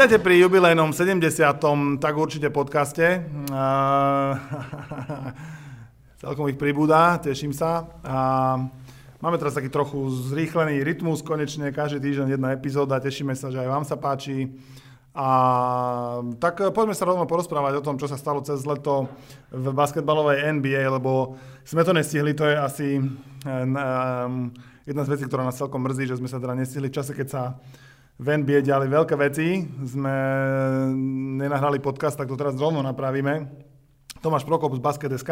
Vítajte pri jubilejnom 70. tak určite podcaste. Celkom ich pribúda, teším sa. A máme teraz taký trochu zrýchlený rytmus, konečne každý týždeň jedna epizóda, tešíme sa, že aj vám sa páči. A tak poďme sa rovno porozprávať o tom, čo sa stalo cez leto v basketbalovej NBA, lebo sme to nestihli, to je asi um, jedna z vecí, ktorá nás celkom mrzí, že sme sa teda nestihli v čase, keď sa v NBA ďali veľké veci. Sme nenahrali podcast, tak to teraz rovno napravíme. Tomáš Prokop z Basket.sk,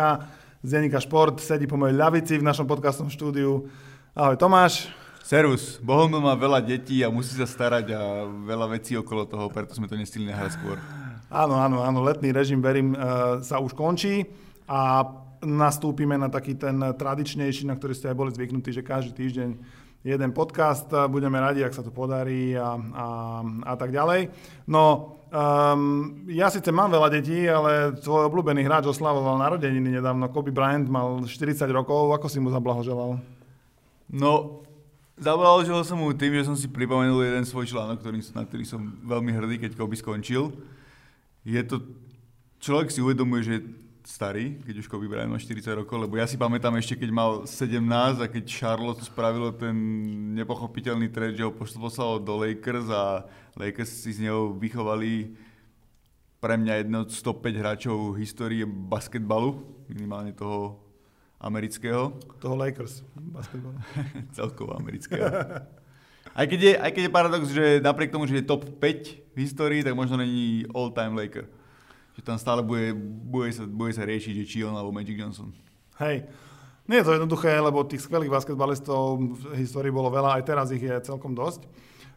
z Denika Šport, sedí po mojej ľavici v našom podcastom štúdiu. Ahoj Tomáš. Serus, Bohumil má veľa detí a musí sa starať a veľa vecí okolo toho, preto sme to nestihli nahrať skôr. Áno, áno, áno, letný režim, verím, e, sa už končí a nastúpime na taký ten tradičnejší, na ktorý ste aj boli zvyknutí, že každý týždeň jeden podcast, budeme radi, ak sa to podarí a, a, a tak ďalej. No, um, ja síce mám veľa detí, ale tvoj obľúbený hráč oslavoval narodeniny nedávno. Kobe Bryant mal 40 rokov, ako si mu zablahoželal? No, zablahoželal som mu tým, že som si pripomenul jeden svoj článok, ktorý, na ktorý som veľmi hrdý, keď Kobe skončil. Je to, človek si uvedomuje, že starý, keď už Kobe Bryant má 40 rokov, lebo ja si pamätám ešte, keď mal 17 a keď Charlotte spravilo ten nepochopiteľný trade, že ho poslalo do Lakers a Lakers si z neho vychovali pre mňa jedno z 105 hráčov histórie basketbalu, minimálne toho amerického. Toho Lakers basketbalu. Celkovo amerického. Aj keď, je, aj keď je paradox, že napriek tomu, že je top 5 v histórii, tak možno není all-time Laker že tam stále bude, bude, sa, bude sa riešiť, že či on alebo Magic Johnson. Hej, nie je to jednoduché, lebo tých skvelých basketbalistov v histórii bolo veľa, aj teraz ich je celkom dosť.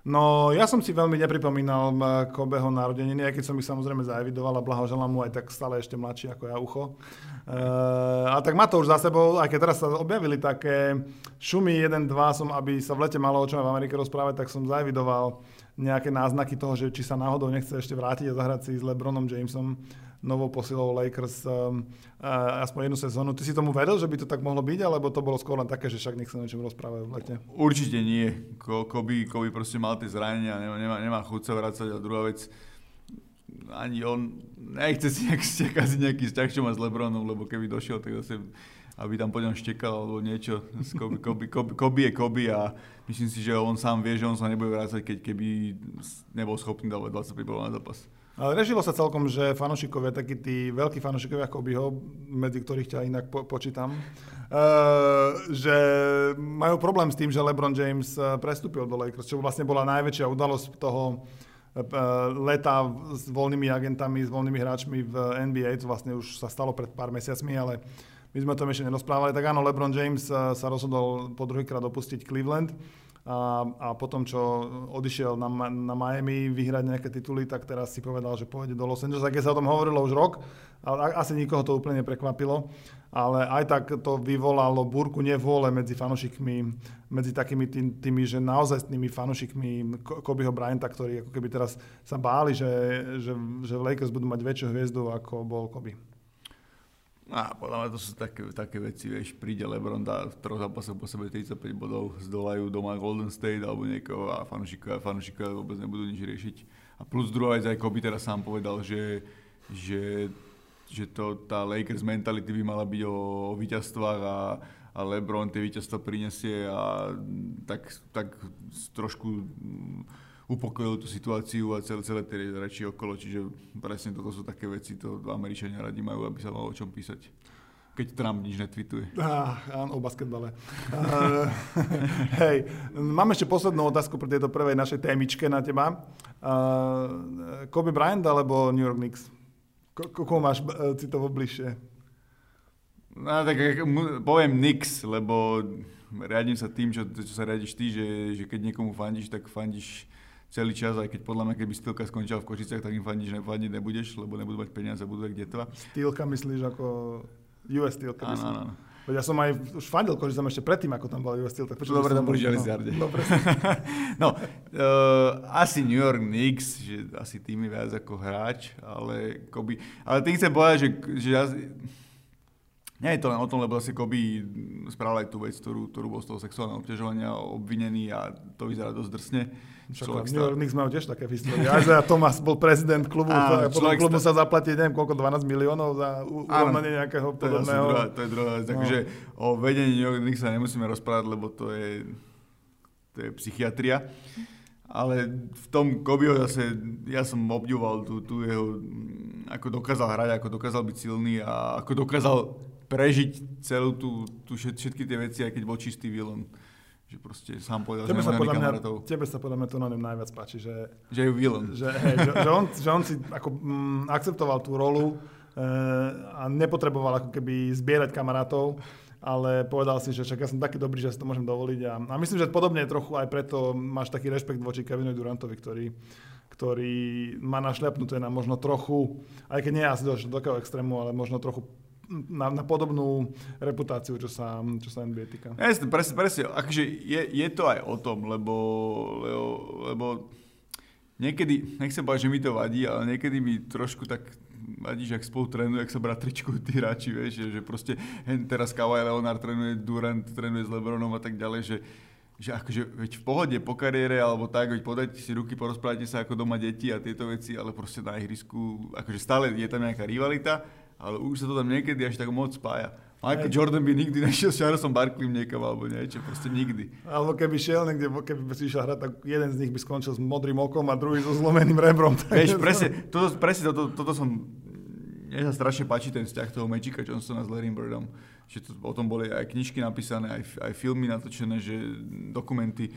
No, ja som si veľmi nepripomínal Kobeho narodeniny, aj keď som ich samozrejme zaevidoval a blahoželám mu aj tak stále ešte mladší ako ja ucho. E, a tak má to už za sebou, aj keď teraz sa objavili také šumy 1-2, som, aby sa v lete malo o čom v Amerike rozprávať, tak som zaevidoval nejaké náznaky toho, že či sa náhodou nechce ešte vrátiť a zahrať si s LeBronom Jamesom novou posilou Lakers um, uh, aspoň jednu sezónu. Ty si tomu vedel, že by to tak mohlo byť, alebo to bolo skôr len také, že však nech sa niečom rozprávajú v lete? Určite nie. Ko, Kobe, Kobe proste mal tie zranenia, nemá, nemá, nemá chuť sa vrácať a druhá vec, ani on nechce si nejak stiakaziť nejaký vzťah, čo má s Lebronom, lebo keby došiel, tak zase aby tam po ňom štekal alebo niečo. Kobe, Kobe, Kobe, Kobe je Kobe a myslím si, že on sám vie, že on sa nebude vrácať, keď keby nebol schopný dávať 25 bodov na zápas. Ale sa celkom, že fanúšikovia, takí tí veľkí fanúšikovia Kobeho, medzi ktorých ťa inak po, počítam, uh, že majú problém s tým, že LeBron James eh, prestúpil do Lakers, čo vlastne bola najväčšia udalosť toho uh, leta s voľnými agentami, s voľnými hráčmi v NBA, to vlastne už sa stalo pred pár mesiacmi, ale my sme o tom ešte nerozprávali, tak áno, LeBron James eh, sa rozhodol po druhýkrát opustiť Cleveland. A, a potom, čo odišiel na, na Miami vyhrať nejaké tituly, tak teraz si povedal, že pôjde do Los Angeles, keď sa o tom hovorilo už rok, ale asi nikoho to úplne neprekvapilo, ale aj tak to vyvolalo búrku nevôle medzi fanúšikmi, medzi takými tým, tými, že naozajstnými fanúšikmi Kobeho Bryanta, ktorí ako keby teraz sa báli, že, že, že Lakers budú mať väčšiu hviezdu, ako bol Kobe. A podľa mňa to sú také, také veci, vieš, príde Lebron, dá v troch zápasoch po sebe 35 bodov, zdolajú doma Golden State alebo niekoho a fanúšikovia, fanúšikovia vôbec nebudú nič riešiť. A plus druhá vec, aj Kobe teraz sám povedal, že, že, že to, tá Lakers mentality by mala byť o, o víťazstvách a, a LeBron tie víťazstva prinesie a tak, tak trošku upokojil tú situáciu a celé, celé tie reči okolo, čiže presne toto sú také veci, to Američania radi majú, aby sa malo o čom písať. Keď Trump nič netwituje. Ah, áno, o basketbale. uh, hej, mám ešte poslednú otázku pre tejto prvej našej témičke na teba. Uh, Kobe Bryant alebo New York Knicks? Koho máš uh, citovo bližšie? No tak poviem Knicks, lebo riadím sa tým, čo, čo sa riadiš ty, že, že keď niekomu fandíš, tak fandíš celý čas, aj keď podľa mňa, keby Stýlka skončila v Košicách, tak im fandiť, fandiť nebudeš, lebo nebudú mať peniaze budú tak detva. Stýlka myslíš ako US Stýlka? Áno, áno. Veď ja som aj už fandil Košicám ešte predtým, ako tam bol US Steel. Tak Dobre, tam boli Železiarde. No, no, uh, asi New York Knicks, že asi tým viac ako hráč, ale Kobe. Ale tým chcem povedať, že, že ja, Nie je to len o tom, lebo asi Kobe spravil aj tú vec, ktorú, ktorú bol z toho sexuálneho obťažovania obvinený a to vyzerá dosť drsne. Však New York Knicks majú tiež také v histórii. Isaiah Thomas bol prezident klubu, a, potom klubu sa zaplatí, neviem koľko, 12 miliónov za urovnanie nejakého podobného. To je, druhá, to je druhá vec. No. Takže o vedení New York Knicks sa nemusíme rozprávať, lebo to je, to je psychiatria. Ale v tom Kobeho zase, ja som obdivoval tú, tú jeho, ako dokázal hrať, ako dokázal byť silný a ako dokázal prežiť celú tú, tú všetky tie veci, aj keď bol čistý vilon. Že proste sám povedal, tebe že sa podľa mňa, Tebe sa podľa mňa to na ňom najviac páči, že... Že je villain. Že, hej, že, že, on, že on si ako, mm, akceptoval tú rolu e, a nepotreboval ako keby zbierať kamarátov, ale povedal si, že čak ja som taký dobrý, že si to môžem dovoliť. A, a myslím, že podobne trochu aj preto máš taký rešpekt voči Kevinovi Durantovi, ktorý, ktorý má našľapnuté na možno trochu, aj keď nie asi do, do takého extrému, ale možno trochu na, na podobnú reputáciu, čo sa, čo sa NBA týka. Jasne, presne, presne. Akože je, je to aj o tom, lebo, lebo, lebo niekedy, nechcem povedať, že mi to vadí, ale niekedy mi trošku tak vadí, že ak spolu trénujú, ak sa bratričkujú tí hráči, vieš, že, že proste hen teraz Kawhi Leonard trénuje Durant, trénuje s Lebronom a tak ďalej, že, že akože veď v pohode po kariére alebo tak, veď podajte si ruky, porozprávajte sa ako doma deti a tieto veci, ale proste na ihrisku, akože stále je tam nejaká rivalita, ale už sa to tam niekedy až tak moc spája. Michael Aj. Jordan by nikdy nešiel s Charlesom Barkleym niekam alebo niečo, proste nikdy. Alebo keby šiel niekde, keby si išiel hrať, tak jeden z nich by skončil s modrým okom a druhý so zlomeným rebrom. Vieš, presne, toto, presne toto, toto som, mne sa strašne páči ten vzťah toho Magica Johnsona s Larrym Birdom. Že to, o tom boli aj knižky napísané, aj, aj filmy natočené, že dokumenty.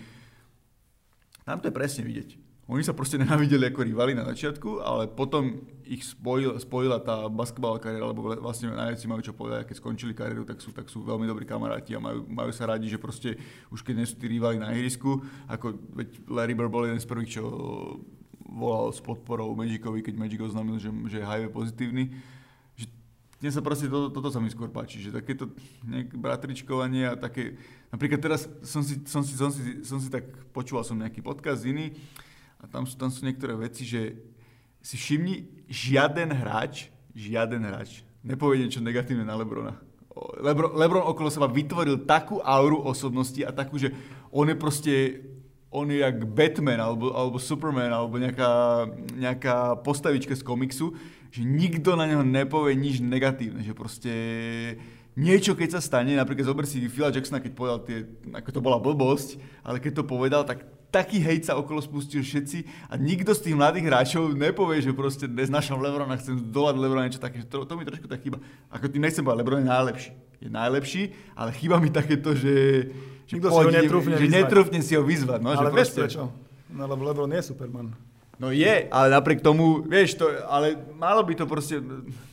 Tam to je presne vidieť oni sa proste nenávideli ako rivali na začiatku, ale potom ich spojil, spojila tá basketbalová kariéra, lebo vlastne najviac si majú čo povedať, keď skončili kariéru, tak sú, tak sú veľmi dobrí kamaráti a majú, majú sa radi, že proste už keď nie sú tí rivali na ihrisku, ako veď Larry Bird bol jeden z prvých, čo volal s podporou Magicovi, keď Magic oznámil, že, že je HIV pozitívny. Mne sa proste toto, toto sa mi skôr páči, že takéto bratričkovanie a také... Napríklad teraz som si, som si, som si, som si tak počúval som nejaký podcast iný, a tam sú, tam sú niektoré veci, že si všimni, žiaden hráč, žiaden hráč nepovie niečo negatívne na Lebrona. Lebron, Lebron okolo seba vytvoril takú auru osobnosti a takú, že on je proste on je jak Batman alebo, alebo Superman alebo nejaká, nejaká postavička z komiksu, že nikto na neho nepovie nič negatívne, že proste niečo keď sa stane, napríklad zober si Phila Jacksona, keď povedal tie, ako to bola blbosť, ale keď to povedal, tak taký hejt sa okolo spustil všetci a nikto z tých mladých hráčov nepovie, že proste našom Lebrona chcem zdolať Lebrona niečo také, to, to mi trošku tak chýba. Ako tým nechcem povedať, Lebron je najlepší. Je najlepší, ale chýba mi takéto, že, že, nikto si ho netrúfne, že netrúfne si ho vyzvať. No, ale že vieš prečo? No lebo Lebron je Superman. No je, ale napriek tomu, vieš, to, ale malo by to proste...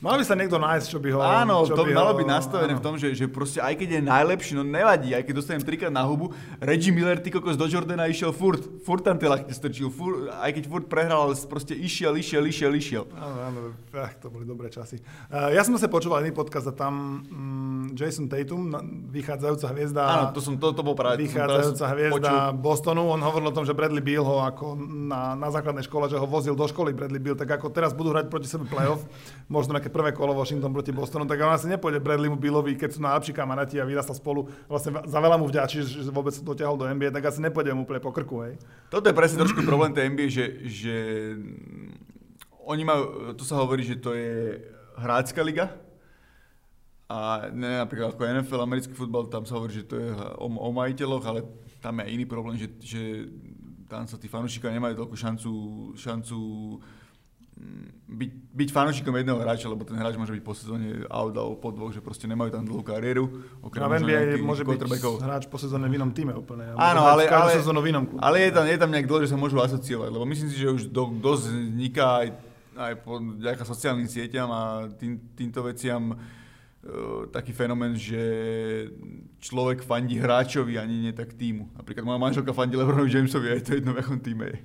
Malo by sa niekto nájsť, čo by ho... Áno, to by malo ho, byť nastavené áno. v tom, že, že proste aj keď je najlepší, no nevadí, aj keď dostanem trikrát na hubu, Reggie Miller, ty kokos do Jordana išiel furt, furt tam tie lakte strčil, furt, aj keď furt prehral, ale proste išiel, išiel, išiel, išiel. Áno, áno, ach, to boli dobré časy. Uh, ja som sa počúval iný podcast a tam um, Jason Tatum, vychádzajúca hviezda... Áno, to, som, to, to bol práve... Vychádzajúca hviezda počul. Bostonu, on hovoril o tom, že Bradley Beal ho ako na, na základnej škole, že ho vozil do školy Bradley Bill, tak ako teraz budú hrať proti sebe playoff, možno nejaké prvé kolo Washington proti Bostonu, tak on asi nepôjde Bradleymu Billovi, keď sú najlepší kamaráti a vyrastla spolu, vlastne za veľa mu vďačí, že vôbec dotiahol do NBA, tak asi nepôjde mu úplne po krku, hej. Toto je presne trošku problém tej NBA, že, že oni majú, tu sa hovorí, že to je hrácka liga, a ne napríklad ako NFL, americký futbal, tam sa hovorí, že to je o, o majiteľoch, ale tam je iný problém, že, že tam sa tí fanúšikovia nemajú toľkú šancu, šancu mm, byť, byť fanúšikom jedného hráča, lebo ten hráč môže byť po sezóne out alebo po dvoch, že proste nemajú tam dlhú kariéru. Okrem no, NBA môže byť hráč po sezóne v inom týme úplne. Áno, ale, ale, v inom klubu. ale je tam, je tam nejak dlho, že sa môžu asociovať, lebo myslím si, že už do, dosť vzniká aj, aj po ďaká sociálnym sieťam a tým, týmto veciam taký fenomén, že človek fandí hráčovi, ani nie tak týmu. Napríklad moja manželka fandí Lebronovi Jamesovi a je to jedno, v akom týme je.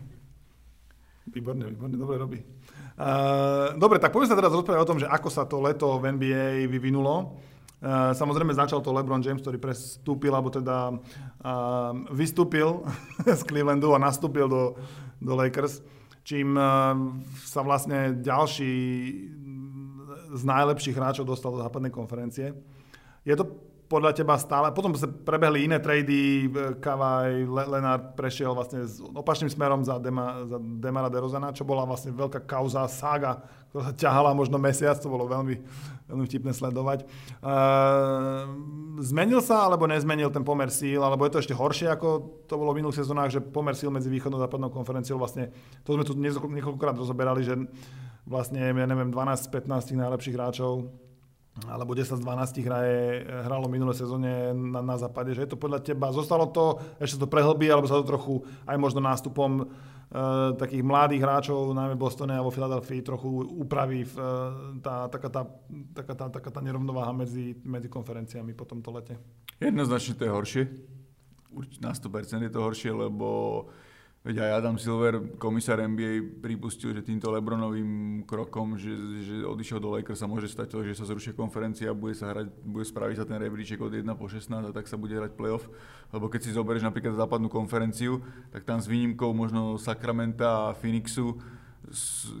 výborne, výborne, dobre robí. Uh, dobre, tak poďme sa teraz rozprávať o tom, že ako sa to leto v NBA vyvinulo. Uh, samozrejme začal to LeBron James, ktorý prestúpil, alebo teda uh, vystúpil z Clevelandu a nastúpil do, do Lakers, čím uh, sa vlastne ďalší z najlepších hráčov dostal do západnej konferencie. Je to podľa teba stále, potom sa prebehli iné trady, Kavaj, Lenard prešiel vlastne s opačným smerom za, Dema, za Demara DeRozana, čo bola vlastne veľká kauza, sága, ktorá sa ťahala možno mesiac, to bolo veľmi, veľmi vtipné sledovať. Uh, zmenil sa alebo nezmenil ten pomer síl, alebo je to ešte horšie, ako to bolo v minulých sezónach, že pomer síl medzi východnou a západnou konferenciou vlastne, to sme tu niekoľkokrát rozoberali, že vlastne, ja neviem, 12-15 najlepších hráčov alebo 10 z 12 hraje, hralo minulé sezóne na, na západe, že je to podľa teba, zostalo to, ešte to prehlbí, alebo sa to trochu aj možno nástupom e, takých mladých hráčov, najmä Bostone alebo Philadelphia, trochu upraví e, tá, taká, tá, taká, tá, taká tá nerovnováha medzi, medzi konferenciami po tomto lete? Jednoznačne to je horšie. Na 100% je to horšie, lebo Veď aj Adam Silver, komisár NBA, pripustil, že týmto Lebronovým krokom, že, že odišiel do Lakers sa môže stať to, že sa zrušia konferencia bude sa hrať, bude spraviť sa ten rebríček od 1 po 16 a tak sa bude hrať playoff. Lebo keď si zoberieš napríklad západnú konferenciu, tak tam s výnimkou možno Sacramenta a Phoenixu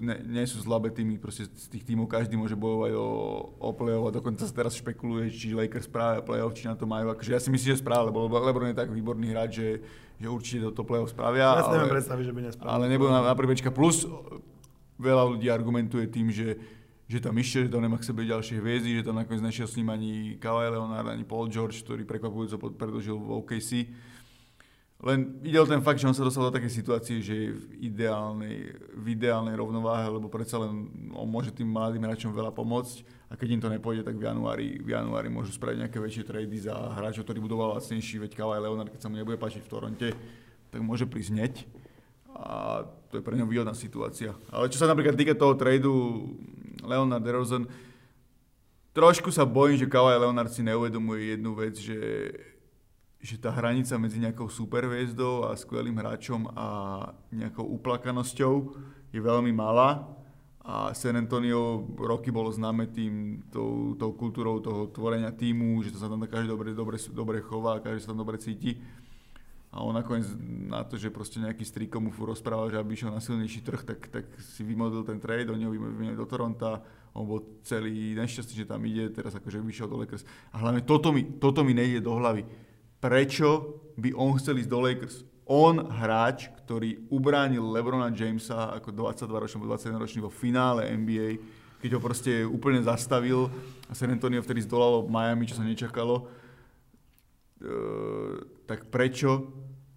ne, nie sú zlabé týmy, proste z tých týmov každý môže bojovať o, o play-off a dokonca sa teraz špekuluje, či Lakers správa play-off, či na to majú. Akože ja si myslím, že správa, lebo LeBron je tak výborný hráč, že že určite do top play-off spravia. Ja si neviem predstaviť, že by nespravili. Ale nebudú na, na prvečka. Plus veľa ľudí argumentuje tým, že, že tam išiel, že tam nemá k sebe ďalšie hviezdy, že tam nakoniec nešiel s ním ani Kawhi Leonard, ani Paul George, ktorý prekvapujúco predložil v OKC. Len ide o ten fakt, že on sa dostal do takej situácie, že je v ideálnej, v ideálnej rovnováhe, lebo predsa len on môže tým mladým hráčom veľa pomôcť a keď im to nepôjde, tak v januári, v januári môžu spraviť nejaké väčšie trady za hráčov, ktorí budú lacnejší, veď Kawhi Leonard, keď sa mu nebude páčiť v Toronte, tak môže prísť hneď a to je pre ňo výhodná situácia. Ale čo sa napríklad týka toho tradu Leonard DeRozan, trošku sa bojím, že Kawhi Leonard si neuvedomuje jednu vec, že že tá hranica medzi nejakou superhviezdou a skvelým hráčom a nejakou uplakanosťou je veľmi malá a San Antonio roky bolo známe tým, tou, tou kultúrou toho tvorenia týmu, že to sa tam každý dobre, dobre, dobre chová, každý sa tam dobre cíti. A on nakoniec na to, že proste nejaký striko mu rozprával, že aby išiel na silnejší trh, tak, tak si vymodlil ten trade, oni ho vymenili do Toronta, on bol celý nešťastný, že tam ide, teraz akože vyšiel do Lakers. A hlavne toto mi, toto mi nejde do hlavy prečo by on chcel ísť do Lakers. On, hráč, ktorý ubránil Lebrona Jamesa ako 22-ročný 21-ročný vo finále NBA, keď ho proste úplne zastavil a San Antonio vtedy zdolalo Miami, čo sa nečakalo, uh, tak prečo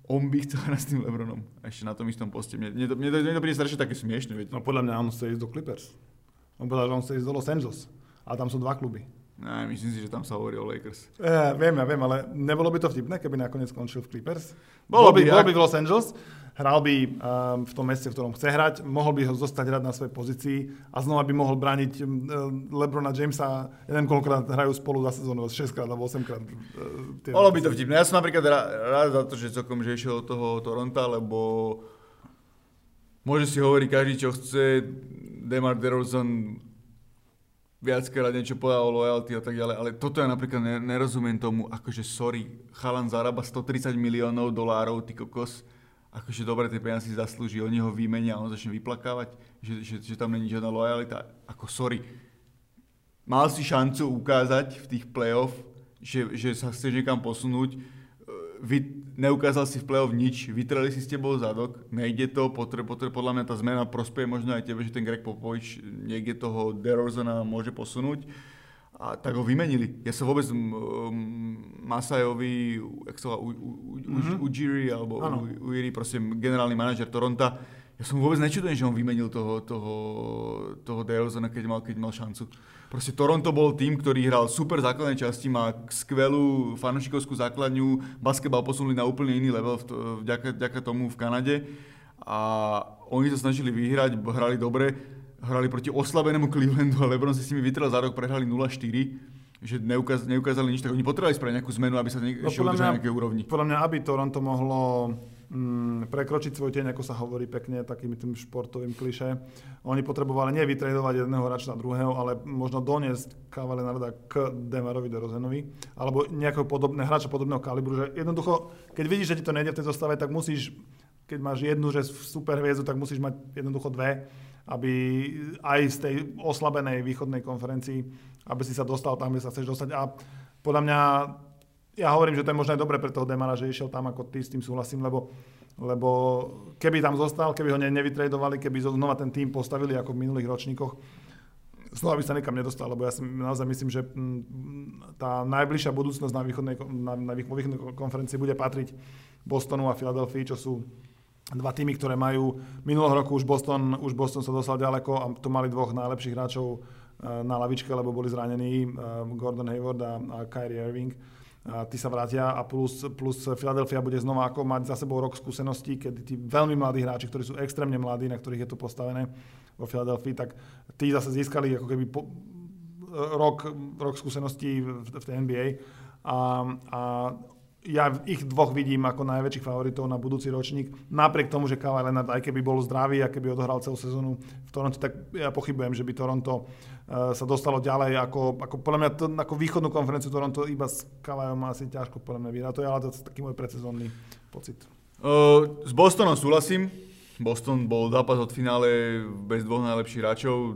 on by chcel hrať s tým Lebronom a ešte na tom istom poste. Mne, mne, to, mne, to, mne to príde strašne také smiešne. Veď. No podľa mňa on chce ísť do Clippers. On povedal, že on chce ísť do Los Angeles. A tam sú dva kluby. Ne, myslím si, že tam sa hovorí o Lakers. Ja, viem, ja viem, ale nebolo by to vtipné, keby nakoniec skončil v Clippers? Bolo, by, bol by v Los Angeles, hral by um, v tom meste, v ktorom chce hrať, mohol by ho zostať hrať na svojej pozícii a znova by mohol brániť um, Lebrona Jamesa, ja neviem, koľkokrát hrajú spolu za sezónu, 6 krát alebo 8 krát. Uh, Bolo by to vtipné. Ja som napríklad rád za to, že celkom že išiel od toho Toronta, lebo môže si hovoriť každý, čo chce. Demar DeRozan viackrát niečo povedal o loyalty a tak ďalej, ale toto ja napríklad nerozumiem tomu, akože sorry, chalan zarába 130 miliónov dolárov, ty kokos, akože dobre tie peniaze si zaslúži, oni ho vymenia a on začne vyplakávať, že, že, že tam není žiadna lojalita, ako sorry. Mal si šancu ukázať v tých playoff, že, že sa chceš niekam posunúť, vy, neukázal si v play-off nič, vytreli si s tebou zadok, nejde to, potre, potre, podľa mňa tá zmena prospeje možno aj tebe, že ten Greg Popovič niekde toho DeRozana môže posunúť. A tak ho vymenili. Ja sa vôbec um, Masajovi, jak sa volá, mm-hmm. Ujiri, alebo Ujiri, proste generálny manažer Toronta, ja som vôbec nečudujem, že on vymenil toho, toho, toho DeRozana, keď mal, keď mal šancu. Proste Toronto bol tým, ktorý hral super základné časti, má skvelú fanošikovskú základňu, basketbal posunuli na úplne iný level vďaka, vďaka tomu v Kanade a oni to snažili vyhrať, hrali dobre, hrali proti oslabenému Clevelandu a LeBron si s nimi vytrel za rok, prehrali 0-4 že neukaz, neukázali nič, tak oni potrebovali spraviť nejakú zmenu, aby sa ne, no, ešte udržali na nejakej úrovni. Podľa mňa, aby Toronto mohlo mm, prekročiť svoj deň, ako sa hovorí pekne, takým tým športovým kliše. Oni potrebovali nie vytredovať jedného hráča na druhého, ale možno doniesť Kavale Narda k Demarovi Rozenovi, alebo nejakého podobného hráča podobného kalibru, že jednoducho, keď vidíš, že ti to nejde v tej zostave, tak musíš, keď máš jednu, že super hviezdu, tak musíš mať jednoducho dve aby aj z tej oslabenej východnej konferencii, aby si sa dostal tam, kde sa chceš dostať. A podľa mňa, ja hovorím, že to je možno aj dobre pre toho Demara, že išiel tam, ako ty s tým súhlasím, lebo, lebo keby tam zostal, keby ho ne, nevytredovali, keby znova ten tým postavili ako v minulých ročníkoch, znova by sa nikam nedostal, lebo ja si naozaj myslím, že mm, tá najbližšia budúcnosť na východnej, na, na východnej konferencii bude patriť Bostonu a Filadelfii, čo sú dva týmy, ktoré majú, minulého roku už Boston, už Boston sa dostal ďaleko a tu mali dvoch najlepších hráčov eh, na lavičke, lebo boli zranení, eh, Gordon Hayward a, a Kyrie Irving. Tí sa vrátia a plus, plus Philadelphia bude znova ako mať za sebou rok skúseností, keď tí veľmi mladí hráči, ktorí sú extrémne mladí, na ktorých je to postavené vo Philadelphii, tak tí zase získali ako keby po, rok, rok skúseností v, v tej NBA a, a ja ich dvoch vidím ako najväčších favoritov na budúci ročník. Napriek tomu, že Kawhi Leonard, aj keby bol zdravý a keby odohral celú sezónu v Toronto, tak ja pochybujem, že by Toronto uh, sa dostalo ďalej. Ako, ako podľa mňa to, ako východnú konferenciu Toronto iba s Kawhiom asi ťažko podľa mňa vyhrá. To je ale to taký môj predsezónny pocit. Uh, s Bostonom súhlasím. Boston bol zápas od finále bez dvoch najlepších hráčov.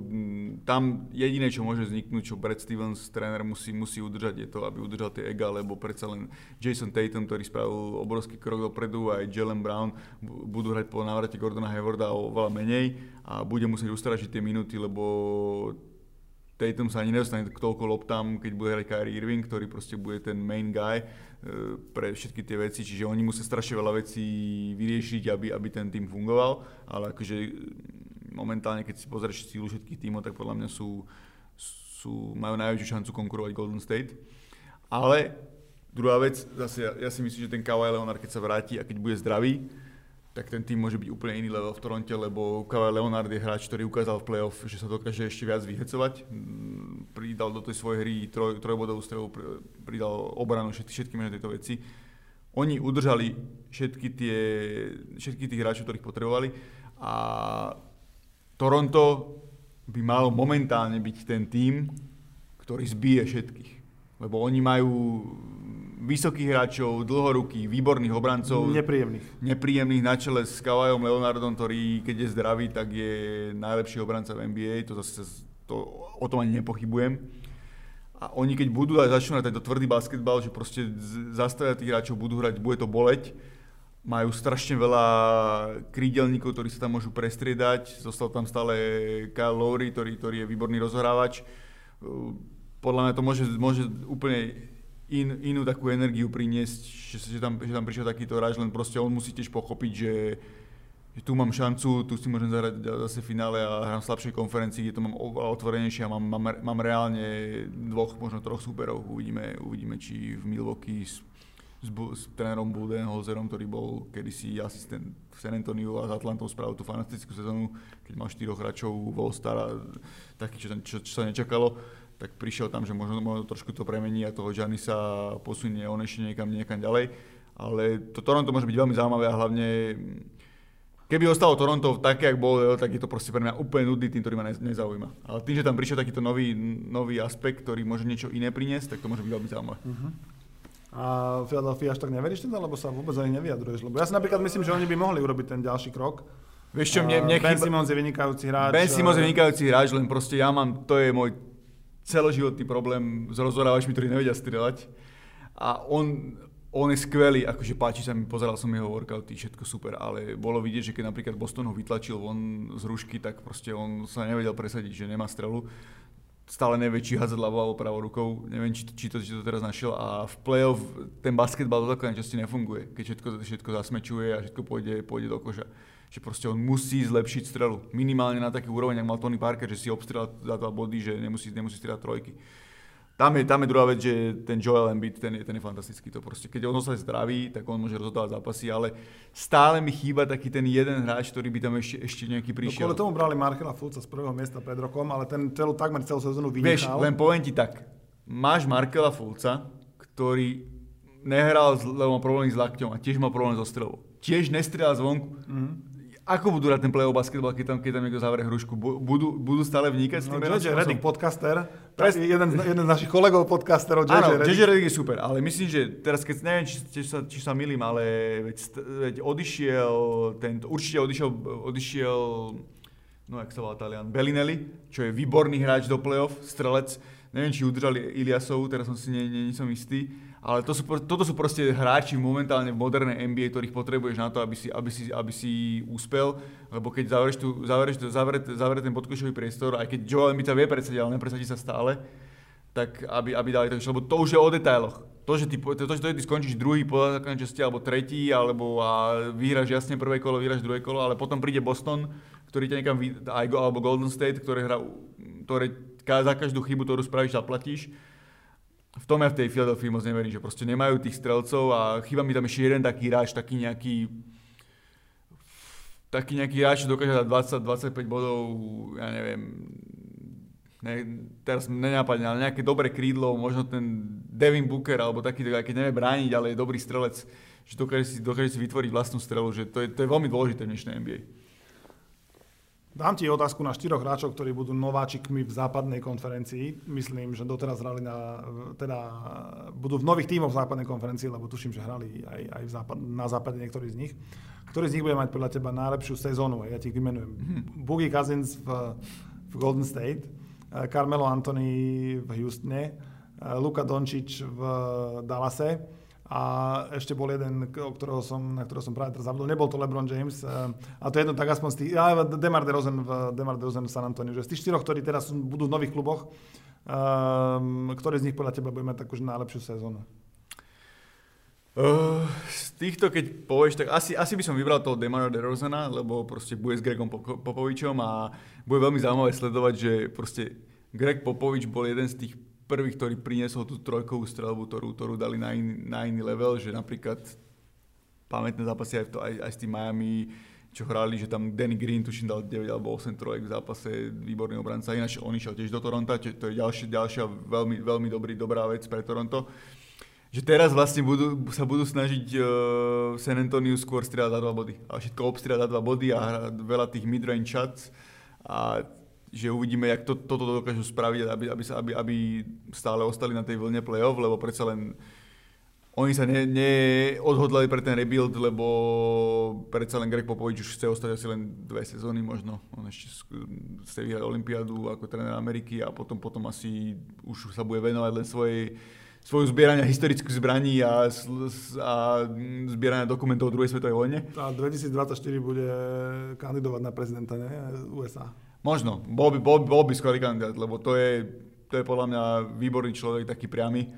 Tam jediné, čo môže vzniknúť, čo Brad Stevens, tréner, musí, musí udržať, je to, aby udržal tie ega, lebo predsa len Jason Tatum, ktorý spravil obrovský krok dopredu, aj Jalen Brown budú hrať po návrate Gordona Haywarda oveľa menej a bude musieť ustražiť tie minúty, lebo Tatum sa ani nedostane k toľko loptám, keď bude hrať Kyrie Irving, ktorý proste bude ten main guy E, pre všetky tie veci, čiže oni musia strašne veľa vecí vyriešiť, aby, aby ten tým fungoval, ale akože momentálne, keď si pozrieš sílu všetkých tímov, tak podľa mňa sú, sú, majú najväčšiu šancu konkurovať Golden State. Ale druhá vec, zase ja, ja si myslím, že ten Kawhi Leonard, keď sa vráti a keď bude zdravý, tak ten tým môže byť úplne iný level v Toronte, lebo Kawhi Leonard je hráč, ktorý ukázal v playoff, že sa dokáže ešte viac vyhecovať. Mm, pridal do tej svojej hry troj, trojbodovú strelu, pridal obranu, všetky, všetky tieto veci. Oni udržali všetky, tie, všetky tých hráčov, ktorých potrebovali a Toronto by malo momentálne byť ten tým, ktorý zbije všetkých. Lebo oni majú vysokých hráčov, dlhorukých, výborných obrancov. Nepríjemných. Nepríjemných na čele s Kawajom Leonardom, ktorý keď je zdravý, tak je najlepší obranca v NBA. To zase, to, o tom ani nepochybujem. A oni keď budú aj začnú hrať tento tvrdý basketbal, že proste zastavia tých hráčov, budú hrať, bude to boleť, majú strašne veľa krídelníkov, ktorí sa tam môžu prestriedať. Zostal tam stále Kyle Lowry, ktorý, ktorý je výborný rozhrávač. Podľa mňa to môže, môže úplne in, inú takú energiu priniesť, že, že, tam, že tam prišiel takýto hráč, len proste on musí tiež pochopiť, že, že tu mám šancu, tu si môžem zahrať zase finále a hrám v slabšej konferencii, kde to mám otvorenejšie a mám, mám, mám reálne dvoch, možno troch súperov. Uvidíme, uvidíme či v Milwaukee s, s, s trénerom Budenholzerom, ktorý bol kedysi asistent v San Antonio a s Atlantou spravil tú fantastickú sezónu, keď mal štyroch hráčov All Star taký, čo, čo, čo sa nečakalo tak prišiel tam, že možno, možno trošku to premení a toho Gianni sa posunie on ešte niekam, niekam ďalej. Ale to Toronto môže byť veľmi zaujímavé a hlavne keby ostalo Toronto také, ak bol, tak je to proste pre mňa úplne nudný tým, ktorý ma nezaujíma. Ale tým, že tam prišiel takýto nový, nový aspekt, ktorý môže niečo iné priniesť, tak to môže byť veľmi zaujímavé. Uh-huh. A Philadelphia až tak neveríš teda, lebo sa vôbec ani nevyjadruješ? Lebo ja si napríklad myslím, že oni by mohli urobiť ten ďalší krok. Vieš čo, mne, mne ben Simons je vynikajúci hráč. Ben Simons je vynikajúci hráč, len proste ja mám, to je môj celoživotný problém s rozhorávačmi, ktorí nevedia strieľať. A on, on je skvelý, akože páči sa mi, pozeral som jeho workouty, všetko super, ale bolo vidieť, že keď napríklad Boston ho vytlačil von z rušky, tak proste on sa nevedel presadiť, že nemá strelu. Stále či hádzať ľavou alebo pravou rukou, neviem, či či, to, či to teraz našiel a v play-off ten basketbal do takové časti nefunguje, keď všetko, všetko zasmečuje a všetko pôjde, pôjde do koša že proste on musí zlepšiť strelu. Minimálne na taký úroveň, ak mal Tony Parker, že si obstrel za dva body, že nemusí, nemusí strieľať trojky. Tam je, tam je druhá vec, že ten Joel Embiid, ten je, ten je fantastický. To proste, keď on sa zdraví, tak on môže rozhodovať zápasy, ale stále mi chýba taký ten jeden hráč, ktorý by tam ešte, ešte nejaký no, prišiel. No, tomu brali Markela Fulca z prvého miesta pred rokom, ale ten celú, takmer celú sezónu vynechal. Vieš, len poviem ti tak, máš Markela Fulca, ktorý nehral, lebo má problémy s lakťom a tiež má problém so strelou. Tiež nestrieľal zvonku. Mm-hmm ako budú hrať ten play-off basketball, keď tam, keď tam niekto zavere hrušku? Budú, budú stále vnikať s tým? No, JJ Redick podcaster, Pres... jeden, z, jeden z našich kolegov podcasterov, JJ Áno, JJ Redick je super, ale myslím, že teraz keď, neviem, či, či, sa, či sa milím, ale veď, veď odišiel tento, určite odišiel, odišiel no jak sa volá Talian, Bellinelli, čo je výborný hráč do playoff, strelec. Neviem, či udržali Iliasovu, teraz som si nie, nie, nie som istý. Ale to sú, toto sú proste hráči momentálne v modernej NBA, ktorých potrebuješ na to, aby si, aby si, aby si úspel. Lebo keď zavrieš, tu, zavrieš, tu, zavrieš, zavrieš ten podkošový priestor, aj keď Joel Embiid sa vie presadiť, ale nepresadí sa stále, tak aby, aby dali to, lebo to už je o detailoch. To, že ty, to, že ty skončíš druhý po základnej časti, alebo tretí, alebo a vyhráš jasne prvé kolo, vyhráš druhé kolo, ale potom príde Boston, ktorý ťa niekam, alebo Golden State, ktoré hra, ktoré za každú chybu, ktorú spravíš, zaplatíš v tom ja v tej Philadelphia moc neverím, že proste nemajú tých strelcov a chýba mi tam ešte jeden taký hráč, taký nejaký taký nejaký hráč, čo dokáže dať 20-25 bodov, ja neviem, ne, teraz nenápadne, ale nejaké dobré krídlo, možno ten Devin Booker, alebo taký, aj keď nevie brániť, ale je dobrý strelec, že dokáže si, dokáže si vytvoriť vlastnú strelu, že to je, to je veľmi dôležité v dnešnej NBA. Dám ti otázku na štyroch hráčov, ktorí budú nováčikmi v západnej konferencii. Myslím, že doteraz hrali na, teda budú v nových tímoch v západnej konferencii, lebo tuším, že hrali aj, aj v západ, na západe niektorí z nich. Ktorý z nich bude mať podľa teba najlepšiu sezónu? Ja ti ich vymenujem. Mm-hmm. Boogie Cousins v, v Golden State, eh, Carmelo Anthony v Houstone, eh, Luka Dončić v Dallase, a ešte bol jeden, ktorého som, na ktorého som práve teraz zabudol, nebol to LeBron James, eh, a to je jedno tak aspoň z tých, ja, Demar DeRozan v, Demar DeRozan v San Antonio, že z tých štyroch, ktorí teraz budú v nových kluboch, um, ktorý z nich podľa teba bude mať takú najlepšiu sezónu? Uh, z týchto, keď povieš, tak asi, asi by som vybral toho Demara DeRozana, lebo proste bude s Gregom Popovičom a bude veľmi zaujímavé sledovať, že proste Greg Popovič bol jeden z tých prvý, ktorý priniesol tú trojkovú strelbu, ktorú, ktorú dali na iný, na iný level, že napríklad pamätné zápasy aj, to, aj, aj s tým Miami, čo hrali, že tam Danny Green tuším dal 9 alebo 8 trojek v zápase, výborný obranca, ináč on išiel tiež do Toronto, čo to je ďalšia, ďalšia veľmi, veľmi dobrý, dobrá vec pre Toronto. Že teraz vlastne budú, sa budú snažiť uh, San Antonio skôr strieľať za dva body. A všetko obstrieľať za dva body a veľa tých midrange shots. A že uvidíme, jak to, toto dokážu spraviť, aby, aby, sa, aby, aby stále ostali na tej vlne play-off, lebo predsa len oni sa neodhodlali ne pre ten rebuild, lebo predsa len Greg Popovič už chce ostať asi len dve sezóny možno. On ešte chce vyhrať Olympiádu ako tréner Ameriky a potom, potom asi už sa bude venovať len svojej svoju zbierania historických zbraní a, a zbierania dokumentov o druhej svetovej vojne. A 2024 bude kandidovať na prezidenta ne? USA. Možno, bol by, bol, bol by skvelý kandidát, lebo to je, to je podľa mňa výborný človek, taký priamy,